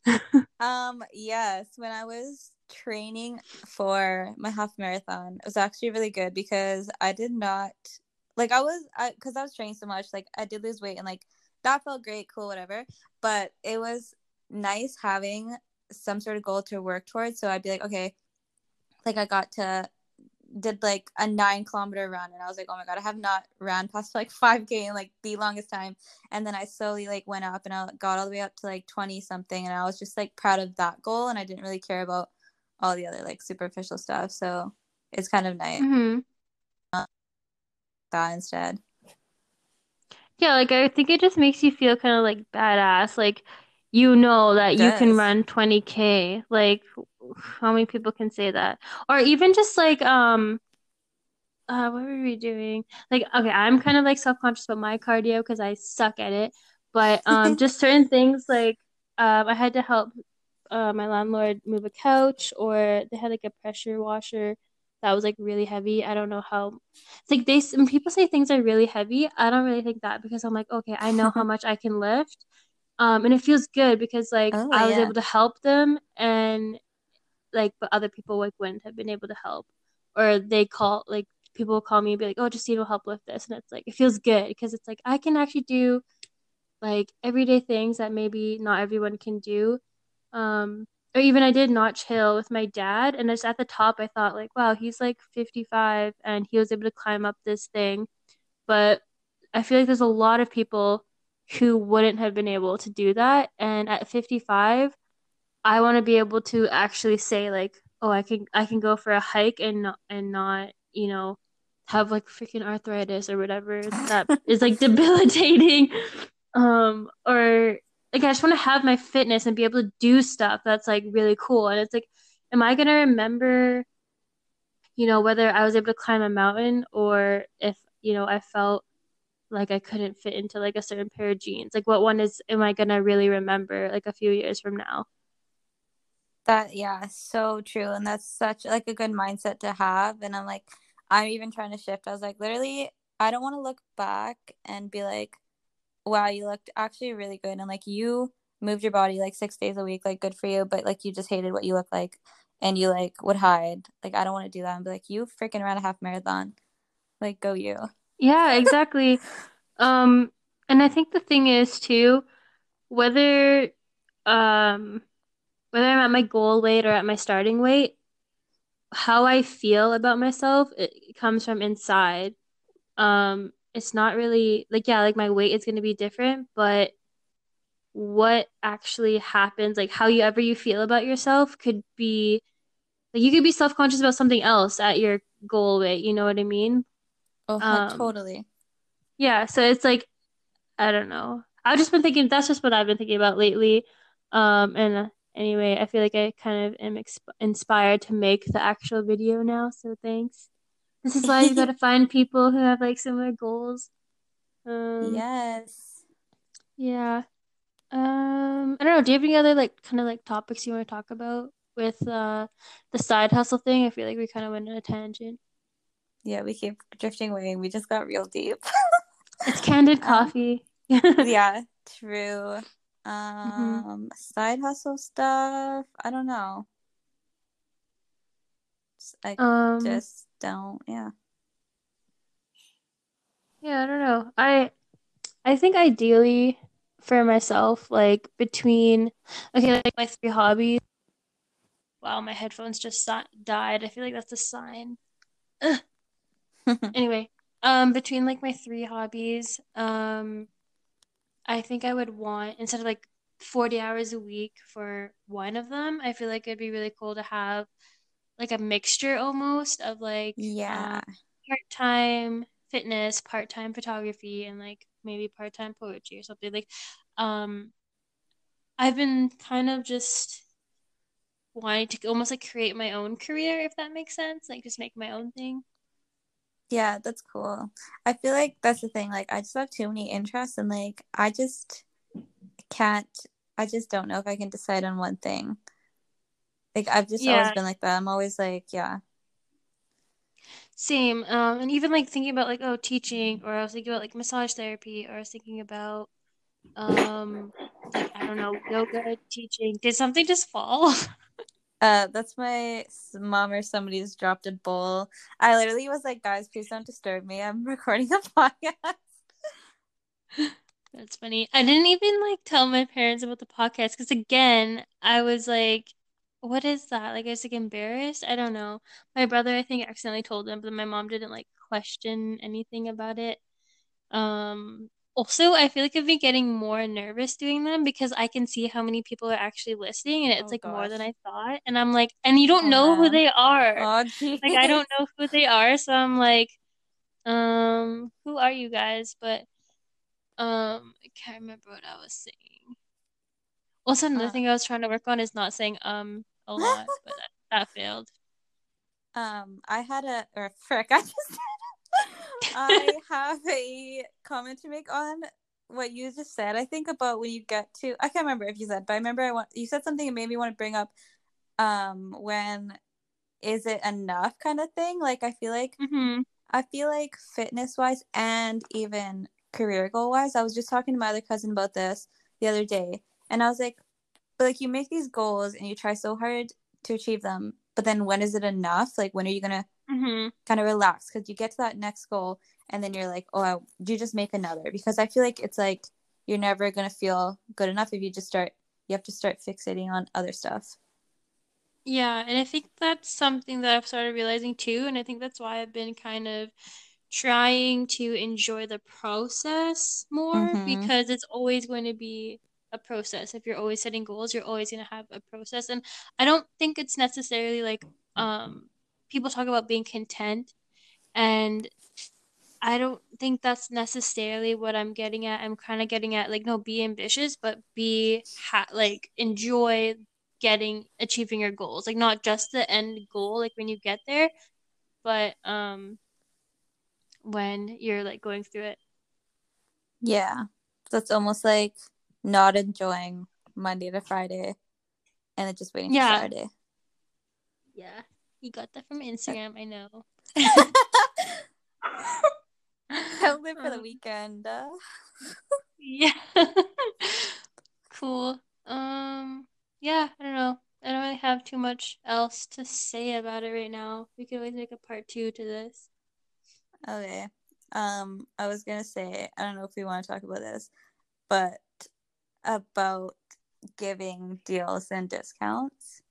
Speaker 2: Um, yes, when I was training for my half marathon, it was actually really good because I did not like I was I because I was training so much, like I did lose weight and like that felt great, cool, whatever. But it was nice having some sort of goal to work towards. So I'd be like, okay, like I got to did like a nine kilometer run and I was like, oh my god, I have not ran past like [LAUGHS] 5k in like the longest time. And then I slowly like went up and I got all the way up to like 20 something and I was just like proud of that goal and I didn't really care about all the other like superficial stuff. So it's kind of nice
Speaker 1: hmm
Speaker 2: that instead.
Speaker 1: Yeah, like I think it just makes you feel kind of like badass. Like you know that you can run 20k. Like how many people can say that? Or even just like um uh what were we doing? Like okay, I'm kind of like self-conscious about my cardio because I suck at it. But um [LAUGHS] just certain things like um I had to help uh my landlord move a couch or they had like a pressure washer that was like really heavy. I don't know how it's like they when people say things are really heavy, I don't really think that because I'm like, okay, I know how [LAUGHS] much I can lift. Um, and it feels good because like
Speaker 2: Oh,
Speaker 1: I was
Speaker 2: yeah.
Speaker 1: able to help them and like but other people like wouldn't have been able to help. Or they call like people will call me and be like, "Oh, Justine will help lift this," and it's like it feels good because it's like I can actually do like everyday things that maybe not everyone can do. Um, or even I did notch hill with my dad, and it's at the top. I thought like, wow, he's like 55 and he was able to climb up this thing, but I feel like there's a lot of people who wouldn't have been able to do that, and at 55, I want to be able to actually say like, oh, I can I can go for a hike and not and not you know have like freaking arthritis or whatever that is like [LAUGHS] debilitating um or like I just want to have my fitness and be able to do stuff that's like really cool. And it's like am I to remember you know whether I was able to climb a mountain or if you know I felt like I couldn't fit into like a certain pair of jeans? Like what one is am I to really remember like a few years from now?
Speaker 2: That yeah so true. And that's such like a good mindset to have. And I'm like I'm even trying to shift. I was like literally I don't want to look back and be like wow, you looked actually really good. And like you moved your body like six days a week, like good for you. But like you just hated what you look like and you like would hide. Like, I don't want to do that. And be like, you freaking ran a half marathon. Like, go you.
Speaker 1: Yeah, exactly. [LAUGHS] um, and I think the thing is too, whether um whether I'm at my goal weight or at my starting weight, how I feel about myself, it comes from inside. Um, it's not really like yeah, like my weight is going to be different, but what actually happens, like how you ever you feel about yourself could be like you could be self-conscious about something else at your goal weight, you know what I mean?
Speaker 2: Oh, um, totally.
Speaker 1: Yeah, so it's like I don't know. I've just been thinking that's just what I've been thinking about lately. Um and uh, anyway, I feel like I kind of am exp- inspired to make the actual video now, so thanks. This is why you gotta [LAUGHS] find people who have like similar goals.
Speaker 2: Um, yes.
Speaker 1: Yeah. Um, I don't know. Do you have any other like kind of like topics you want to talk about with uh the side hustle thing? I feel like we kind of went on a tangent.
Speaker 2: Yeah, we keep drifting away. We just got real deep. [LAUGHS]
Speaker 1: it's candid um, coffee.
Speaker 2: Um, [LAUGHS] yeah, true. Um, mm-hmm. side hustle stuff. I don't know. I um, just don't. Yeah.
Speaker 1: Yeah, I don't know. I I think ideally for myself, like between okay, like my three hobbies. Wow, my headphones just died. I feel like that's a sign. [LAUGHS] anyway, um, between like my three hobbies, um, I think I would want instead of like forty hours a week for one of them. I feel like it'd be really cool to have like a mixture almost of like
Speaker 2: yeah.
Speaker 1: um, part-time fitness part-time photography and like maybe part-time poetry or something like um i've been kind of just wanting to almost like create my own career if that makes sense like just make my own thing.
Speaker 2: Yeah that's cool. I feel like that's the thing like i just have too many interests and like i just can't i just don't know if i can decide on one thing like I've just yeah. always been like that. I'm always like, yeah.
Speaker 1: Same. Um, and even like thinking about like oh teaching, or I was thinking about like massage therapy, or I was thinking about um like I don't know yoga teaching. Did something just fall? [LAUGHS]
Speaker 2: Uh, that's my mom or somebody's dropped a bowl. I literally was like, guys, please don't disturb me. I'm [LAUGHS] recording a podcast.
Speaker 1: That's funny. I didn't even like tell my parents about the podcast because again, I was like, what is that? Like, I was like embarrassed. I don't know. My brother, I think, accidentally told him, but my mom didn't like question anything about it. Um, also, I feel like I've been getting more nervous doing them because I can see how many people are actually listening, and it's oh, like gosh. more than I thought. And I'm like, and you don't oh, know man. who they are. Oh, [LAUGHS] like, I don't know who they are, so I'm like, um, who are you guys? But um, I can't remember what I was saying. Also, another uh, thing I was trying to work on is not saying um a [LAUGHS] lot, but that, that failed.
Speaker 2: Um, I had a or frick, [LAUGHS] I just I [LAUGHS] have a comment to make on what you just said. I think about when you get to I can't remember if you said, but I remember I want you said something that made me want to bring up um when is it enough kind of thing. Like I feel like
Speaker 1: mm-hmm.
Speaker 2: I feel like fitness wise and even career goal wise, I was just talking to my other cousin about this the other day, and I was like, but like you make these goals and you try so hard to achieve them but then when is it enough like when are you gonna
Speaker 1: mm-hmm.
Speaker 2: kind of relax because you get to that next goal and then you're like, oh, I, you just make another because I feel like it's like you're never gonna feel good enough if you just start. You have to start fixating on other stuff.
Speaker 1: Yeah, and I think that's something that I've started realizing too, and I think that's why I've been kind of trying to enjoy the process more
Speaker 2: Mhm.
Speaker 1: because it's always going to be a process. If you're always setting goals, you're always going to have a process. And I don't think it's necessarily like um people talk about being content and I don't think that's necessarily what I'm getting at. I'm kind of getting at like no, be ambitious, but be ha- like enjoy getting achieving your goals. Like not just the end goal like when you get there, but um when you're like going through it.
Speaker 2: Yeah, that's almost like not enjoying Monday to Friday, and then just waiting
Speaker 1: Yeah.
Speaker 2: for Saturday.
Speaker 1: Yeah. You got that from Instagram, I know. [LAUGHS]
Speaker 2: Don't live for the
Speaker 1: Um,
Speaker 2: weekend. Uh, [LAUGHS]
Speaker 1: Yeah. Cool. Um, yeah, I don't know. I don't really have too much else to say about it right now. We could always make a part two to this.
Speaker 2: okay. Um, I was gonna say I don't know if we want to talk about this, but about giving deals and discounts.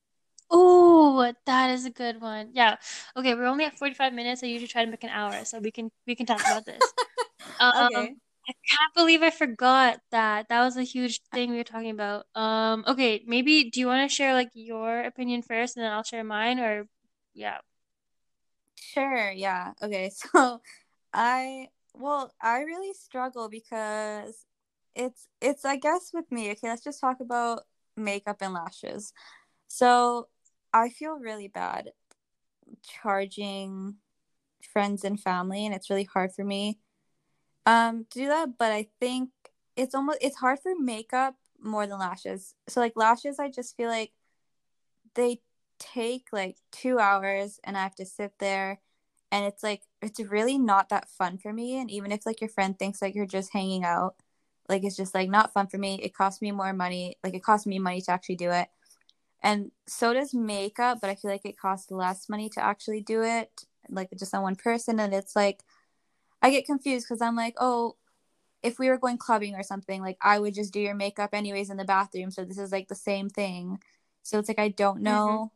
Speaker 1: Oh, that is a good one. Yeah. Okay, we're only at 45 minutes. I usually try to make an hour, so we can we can talk about this. [LAUGHS] Um,
Speaker 2: okay.
Speaker 1: I can't believe I forgot that. That was a huge thing we were talking about. Um, okay, maybe do you want to share like your opinion first and then I'll share mine or yeah.
Speaker 2: Sure, yeah. Okay, [LAUGHS] so I well, I really struggle because it's it's I guess with me, okay, let's just talk about makeup and lashes. So I feel really bad charging friends and family and it's really hard for me um to do that, but I think it's almost it's hard for makeup more than lashes. So like lashes I just feel like they take like two hours and I have to sit there and it's like it's really not that fun for me. And even if like your friend thinks like you're just hanging out, like it's just like not fun for me. It costs me more money. Like it costs me money to actually do it. And so does makeup, but I feel like it costs less money to actually do it, like just on one person. And it's like I get confused because I'm like, oh, if we were going clubbing or something, like I would just do your makeup anyways in the bathroom. So this is like the same thing. So it's like I don't
Speaker 1: Mm-hmm.
Speaker 2: know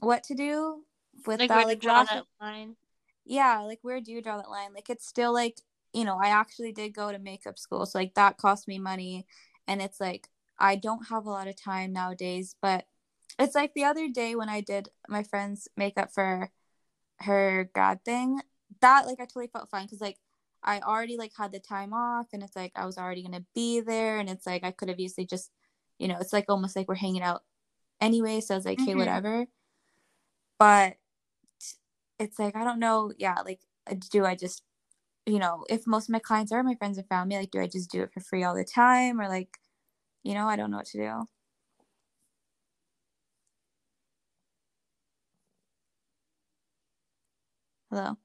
Speaker 2: what to do with
Speaker 1: Like
Speaker 2: that. Like
Speaker 1: draw that line.
Speaker 2: yeah, like where do you draw that line? Like it's still like, you know, I actually did go to makeup school, so like that cost me money and it's like I don't have a lot of time nowadays, but it's like the other day when I did my friend's makeup for her grad thing, that like I totally felt fine cuz like I already like had the time off and it's like I was already going to be there and it's like I could have easily just, you know, it's like almost like we're hanging out anyway, so I was like, "Okay,
Speaker 1: Mhm.
Speaker 2: whatever." But it's like I don't know. Yeah, like uh, do I just, you know, if most of my clients are my friends and family, like do I just do it for free all the time or like, you know, I don't know what to do. Hello.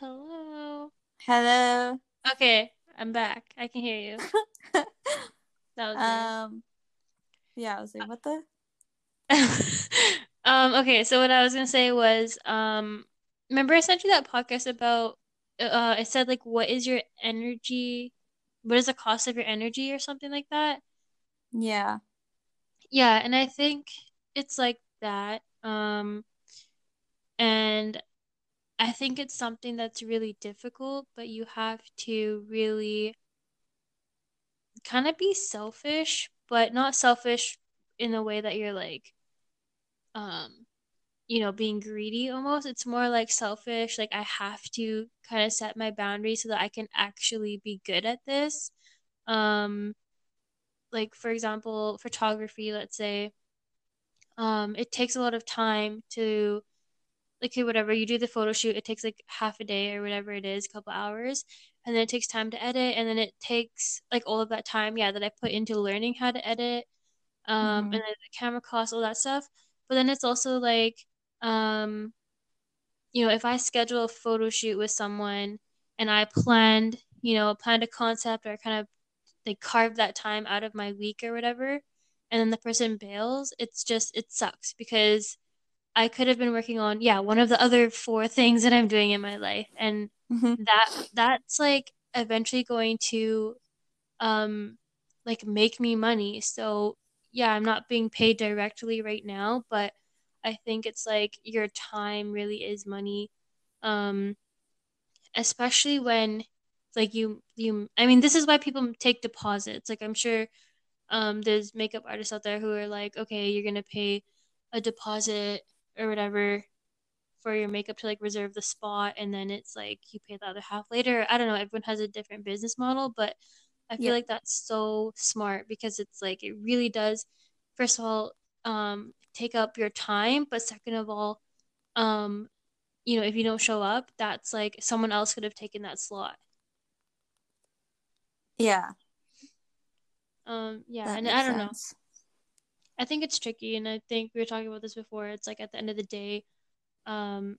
Speaker 1: Hello.
Speaker 2: Hello.
Speaker 1: Okay, I'm back. I can hear you. [LAUGHS] That was weird.
Speaker 2: um. Yeah, I was like, what the? [LAUGHS]
Speaker 1: Um, okay, so what I was gonna say was, um, remember I sent you that podcast about, uh, it said like, what is your energy? What is the cost of your energy or something like that?
Speaker 2: Yeah.
Speaker 1: Yeah, and I think it's like that. Um, and I think it's something that's really difficult, but you have to really kind of be selfish, but not selfish in the way that you're like, um, you know, being greedy almost. It's more like selfish, like I have to kind of set my boundaries so that I can actually be good at this. Um, like for example, photography, let's say, um, it takes a lot of time to like whatever, you do the photo shoot, it takes like half a day or whatever it is, a couple hours, and then it takes time to edit, and then it takes like all of that time, yeah, that I put into learning how to edit, um, and
Speaker 2: Mhm.
Speaker 1: then the camera costs, all that stuff. But then it's also like, um, you know, if I schedule a photo shoot with someone and I planned, you know, planned a concept or kind of like carved that time out of my week or whatever, and then the person bails, it's just it sucks because I could have been working on yeah, one of the other four things that I'm doing in my life and
Speaker 2: Mhm.
Speaker 1: that that's like eventually going to um like make me money. So yeah, I'm not being paid directly right now, but I think it's like your time really is money. Um especially when like you you I mean this is why people take deposits. Like I'm sure um there's makeup artists out there who are like, okay, you're gonna pay a deposit or whatever for your makeup to like reserve the spot and then it's like you pay the other half later. I don't know, everyone has a different business model, but I feel
Speaker 2: Yeah.
Speaker 1: like that's so smart because it's like it really does first of all um take up your time, but second of all, um you know, if you don't show up, that's like someone else could have taken that slot.
Speaker 2: Yeah.
Speaker 1: Um yeah,
Speaker 2: That
Speaker 1: and I don't know. I think it's tricky and I think we were talking about this before. It's like at the end of the day, um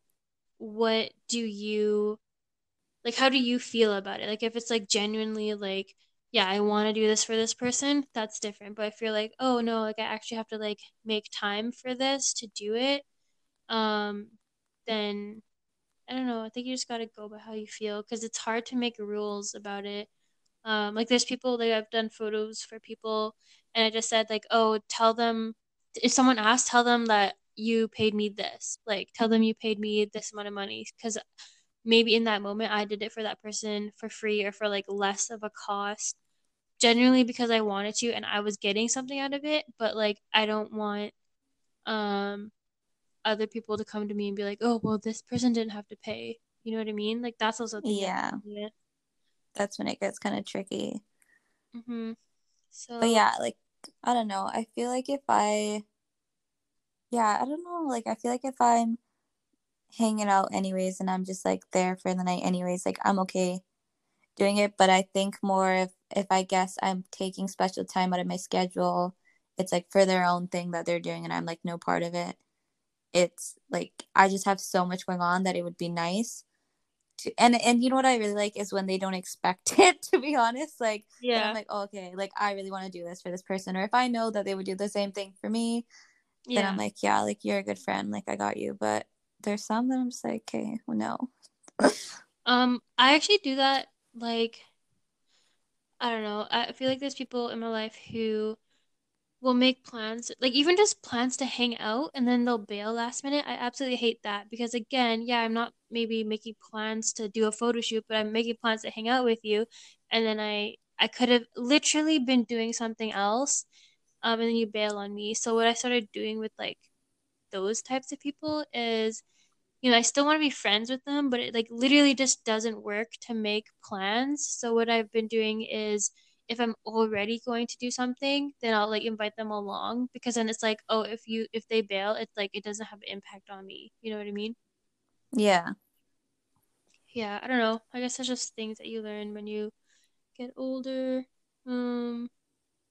Speaker 1: what do you like how do you feel about it? Like if it's like genuinely like yeah, I want to do this for this person, that's different. But if you're like, "Oh no, like I actually have to like make time for this to do it," um then I don't know. I think you just got to go by how you feel because it's hard to make rules about it. Um, like there's people that I've done photos for people, and I just said like, oh, tell them if someone asks, tell them that you paid me this. Like tell them you paid me this amount of money because maybe in that moment I did it for that person for free or for like less of a cost. Genuinely because I wanted to and I was getting something out of it, but like I don't want um other people to come to me and be like, oh, well, this person didn't have to pay. You know what I mean? Like that's also.
Speaker 2: Yeah. That's when it gets kind of tricky.
Speaker 1: Mm-hmm. So.
Speaker 2: But yeah, like I don't know. I feel like if I yeah, I don't know, like I feel like if I'm hanging out anyways and I'm just like there for the night anyways, like I'm okay doing it, but I think more if if I guess I'm taking special time out of my schedule, it's like for their own thing that they're doing and I'm like no part of it. It's like I just have so much going on that it would be nice to, and and you know what I really like is when they don't expect [LAUGHS] it to be honest like yeah. I'm like oh, okay like I really want to do this for this person or if I know that they would do the same thing for me yeah. then I'm like yeah like you're a good friend like I got you but there's some that I'm just like okay well no.
Speaker 1: Um I actually do that like I don't know I feel like there's people in my life who will make plans like even just plans to hang out and then they'll bail last minute. I absolutely hate that because again yeah i'm not maybe making plans to do a photo shoot but i'm making plans to hang out with you. And then i i could have literally been doing something else um and then you bail on me. So what i started doing with like those types of people is you know i still want to be friends with them but it like literally just doesn't work to make plans so what i've been doing is if I'm already going to do something, then I'll like invite them along because then it's like, oh, if you if they bail, it's like it doesn't have impact on me. You know what I mean?
Speaker 2: Yeah.
Speaker 1: Yeah, I don't know. I guess that's just things that you learn when you get older. Um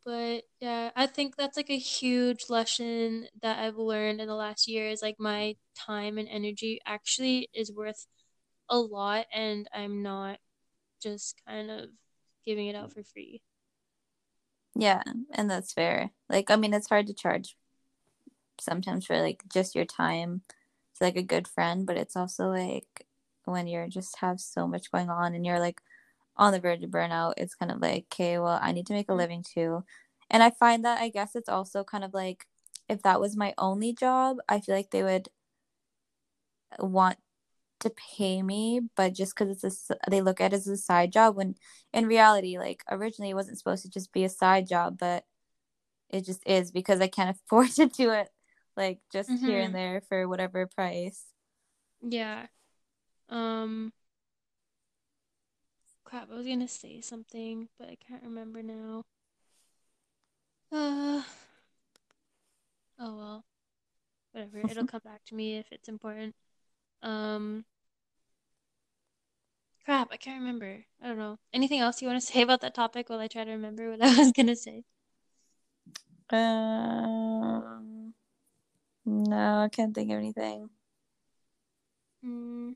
Speaker 1: but yeah, I think that's like a huge lesson that I've learned in the last year is like my time and energy actually is worth a lot and I'm not just kind of giving it out for free.
Speaker 2: Yeah, and that's fair. Like, I mean, it's hard to charge sometimes for like just your time to like a good friend, but it's also like when you're just have so much going on and you're like on the verge of burnout, it's kind of like, okay, well, I need to make a living too. And I find that I guess it's also kind of like if that was my only job, I feel like they would want to pay me, but just because it's a, they look at it as a side job when in reality, like originally it wasn't supposed to just be a side job, but it just is because I can't [LAUGHS] afford to do it like just mm-hmm. here and there for whatever price.
Speaker 1: Yeah. Um crap, I was gonna say something, but I can't remember now. Uh oh well. Whatever. It'll [LAUGHS] come back to me if it's important. Um, crap, I can't remember. I don't know. Anything else you want to say about that topic while I try to remember what [LAUGHS] I was gonna say?
Speaker 2: Um, no, I can't think of anything.
Speaker 1: Mm,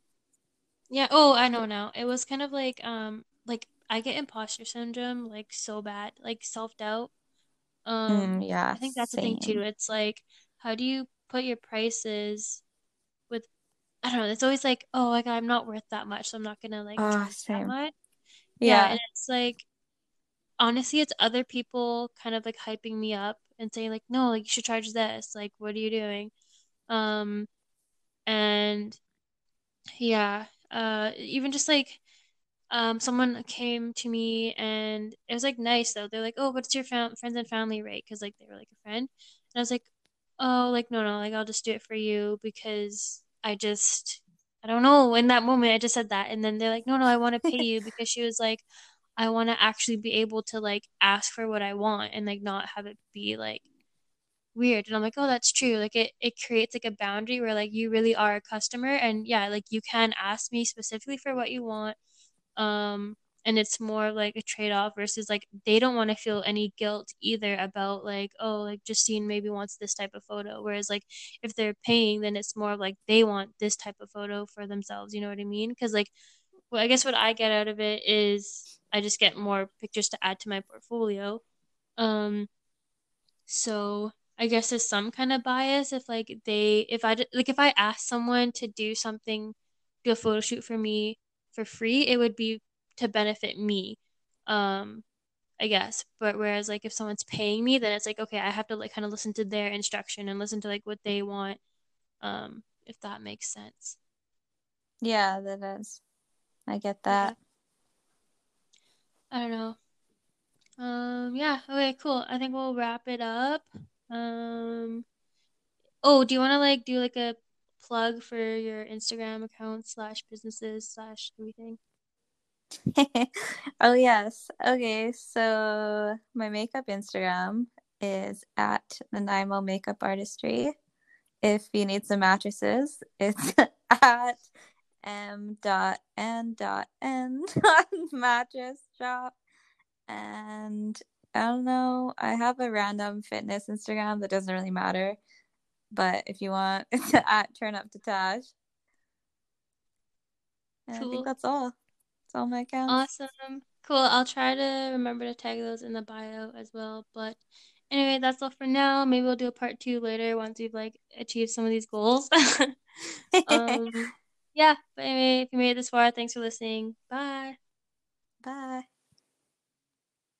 Speaker 1: yeah. Oh, I know now. It was kind of like um, like I get imposter syndrome like so bad, like self doubt. Um,
Speaker 2: Mm, yeah,
Speaker 1: I think that's the thing too. It's like, how do you put your prices with, I don't know, it's always like, oh, like I'm not worth that much, so I'm not gonna like charge that much. Yeah,
Speaker 2: Yeah.
Speaker 1: and it's like honestly, it's other people kind of like hyping me up and saying like, no, like you should charge this. Like, what are you doing? Um, and yeah, uh, even just like um, someone came to me and it was like nice though. They're like, oh, what's your fam- friends and family rate? Because like they were like a friend, and I was like, oh, like no, no, like I'll just do it for you because I just I don't know. In that moment, I just said that, and then they're like, no, no, I want to pay you because she was like, I want to actually be able to like ask for what I want and like not have it be like weird. And I'm like, oh, that's true. Like it it creates like a boundary where like you really are a customer and yeah, like you can ask me specifically for what you want. Um and it's more like a trade-off versus like they don't want to feel any guilt either about like oh like Justine maybe wants this type of photo whereas like if they're paying then it's more like they want this type of photo for themselves you know what I mean because like well I guess what I get out of it is I just get more pictures to add to my portfolio um so I guess there's some kind of bias if like they if I like if I ask someone to do something, do a photo shoot for me for free, it would be to benefit me. Um, I guess. But whereas like if someone's paying me, then it's like okay, I have to like kind of listen to their instruction and listen to like what they want. Um, if that makes sense.
Speaker 2: Yeah, that is. I get
Speaker 1: Yeah.
Speaker 2: that.
Speaker 1: I don't know. Um, yeah. Okay, cool. I think we'll wrap it up. Um, Oh, do you want to like do like a plug for your Instagram account slash businesses slash everything? [LAUGHS]
Speaker 2: oh yes. Okay, so my makeup Instagram is at Nanaimo Makeup Artistry. If you need some mattresses, it's [LAUGHS] at m dot n dot n [LAUGHS] mattress shop. And I don't know, I have a random fitness Instagram that doesn't really matter. But if you want, [LAUGHS] it's at turn up to Tash. And I think that's all. That's all my accounts.
Speaker 1: Awesome. Cool. I'll try to remember to tag those in the bio as well. But anyway, that's all for now. Maybe we'll do a part two later once we've like achieved some of these goals. [LAUGHS] um [LAUGHS] yeah, but anyway, if you made it this far, thanks for listening. Bye.
Speaker 2: Bye.